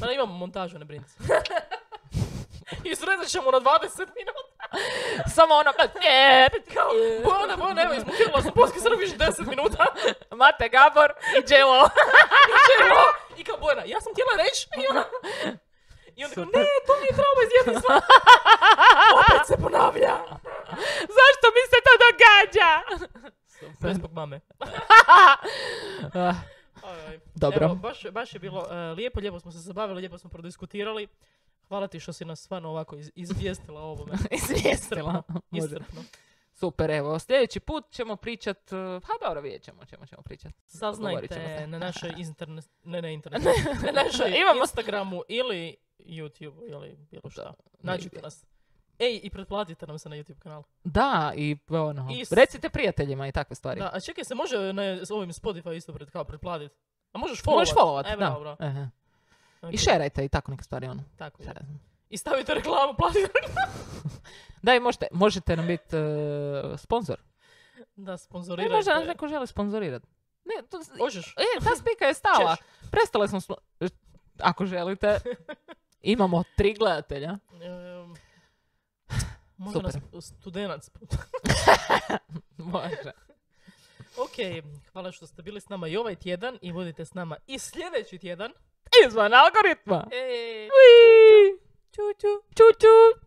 B: Ne imamo montažu, ne brini se. I srezat ćemo na 20 minuta.
A: samo ono, ne,
B: Kao, bone, bone, evo, izmontirala sam poski srbiš 10 minuta.
A: Mate Gabor i Đelo.
B: Evo, I kao Bojana, ja sam htjela reći. I ona, I onda kao, ne, to mi je trauma iz jedinstva. Opet se ponavlja.
A: Zašto mi se to događa?
B: Je zbog mame.
A: Ah,
B: Aj, aj.
A: Dobro.
B: Evo, baš, baš je bilo e, lijepo, lijepo smo se zabavili, lijepo smo prodiskutirali. Hvala ti što si nas stvarno ovako iz, izvijestila o ovome.
A: Izvijestila. Može.
B: Iscrpno.
A: Super, evo, sljedeći put ćemo pričat, uh, ha dobro, vidjet ćemo, ćemo, ćemo pričat. Ćemo
B: Saznajte
A: se.
B: na našoj internet, ne na internet, na našoj
A: Imamo-
B: Instagramu ili YouTube ili bilo šta. Nađite nas. Ej, i pretplatite nam se na YouTube kanal.
A: Da, i ono, recite prijateljima i takve stvari.
B: Da, a čekaj, se može na ovim Spotify isto pred, kao pretplatit? A možeš
A: Možeš
B: followat?
A: followat,
B: E,
A: da.
B: bravo, bravo.
A: Aha.
B: Ok,
A: I šerajte i tako neke stvari, ono.
B: Tako je. I stavite reklamu, platite.
A: Da, i možete, možete nam biti uh, sponsor.
B: Da,
A: E,
B: sponzorirajte.
A: možda nas neko želi sponzorirati. Ne, to,
B: Možeš.
A: e, ta spika je stala.
B: Ćeš.
A: Prestale smo, spo- ako želite, imamo tri gledatelja.
B: Možda nas
A: Super.
B: studenac.
A: Može.
B: ok, hvala što ste bili s nama i ovaj tjedan i budite s nama i sljedeći tjedan.
A: is one
B: algorithm.
A: Hey. Whee! Choo choo. Choo choo.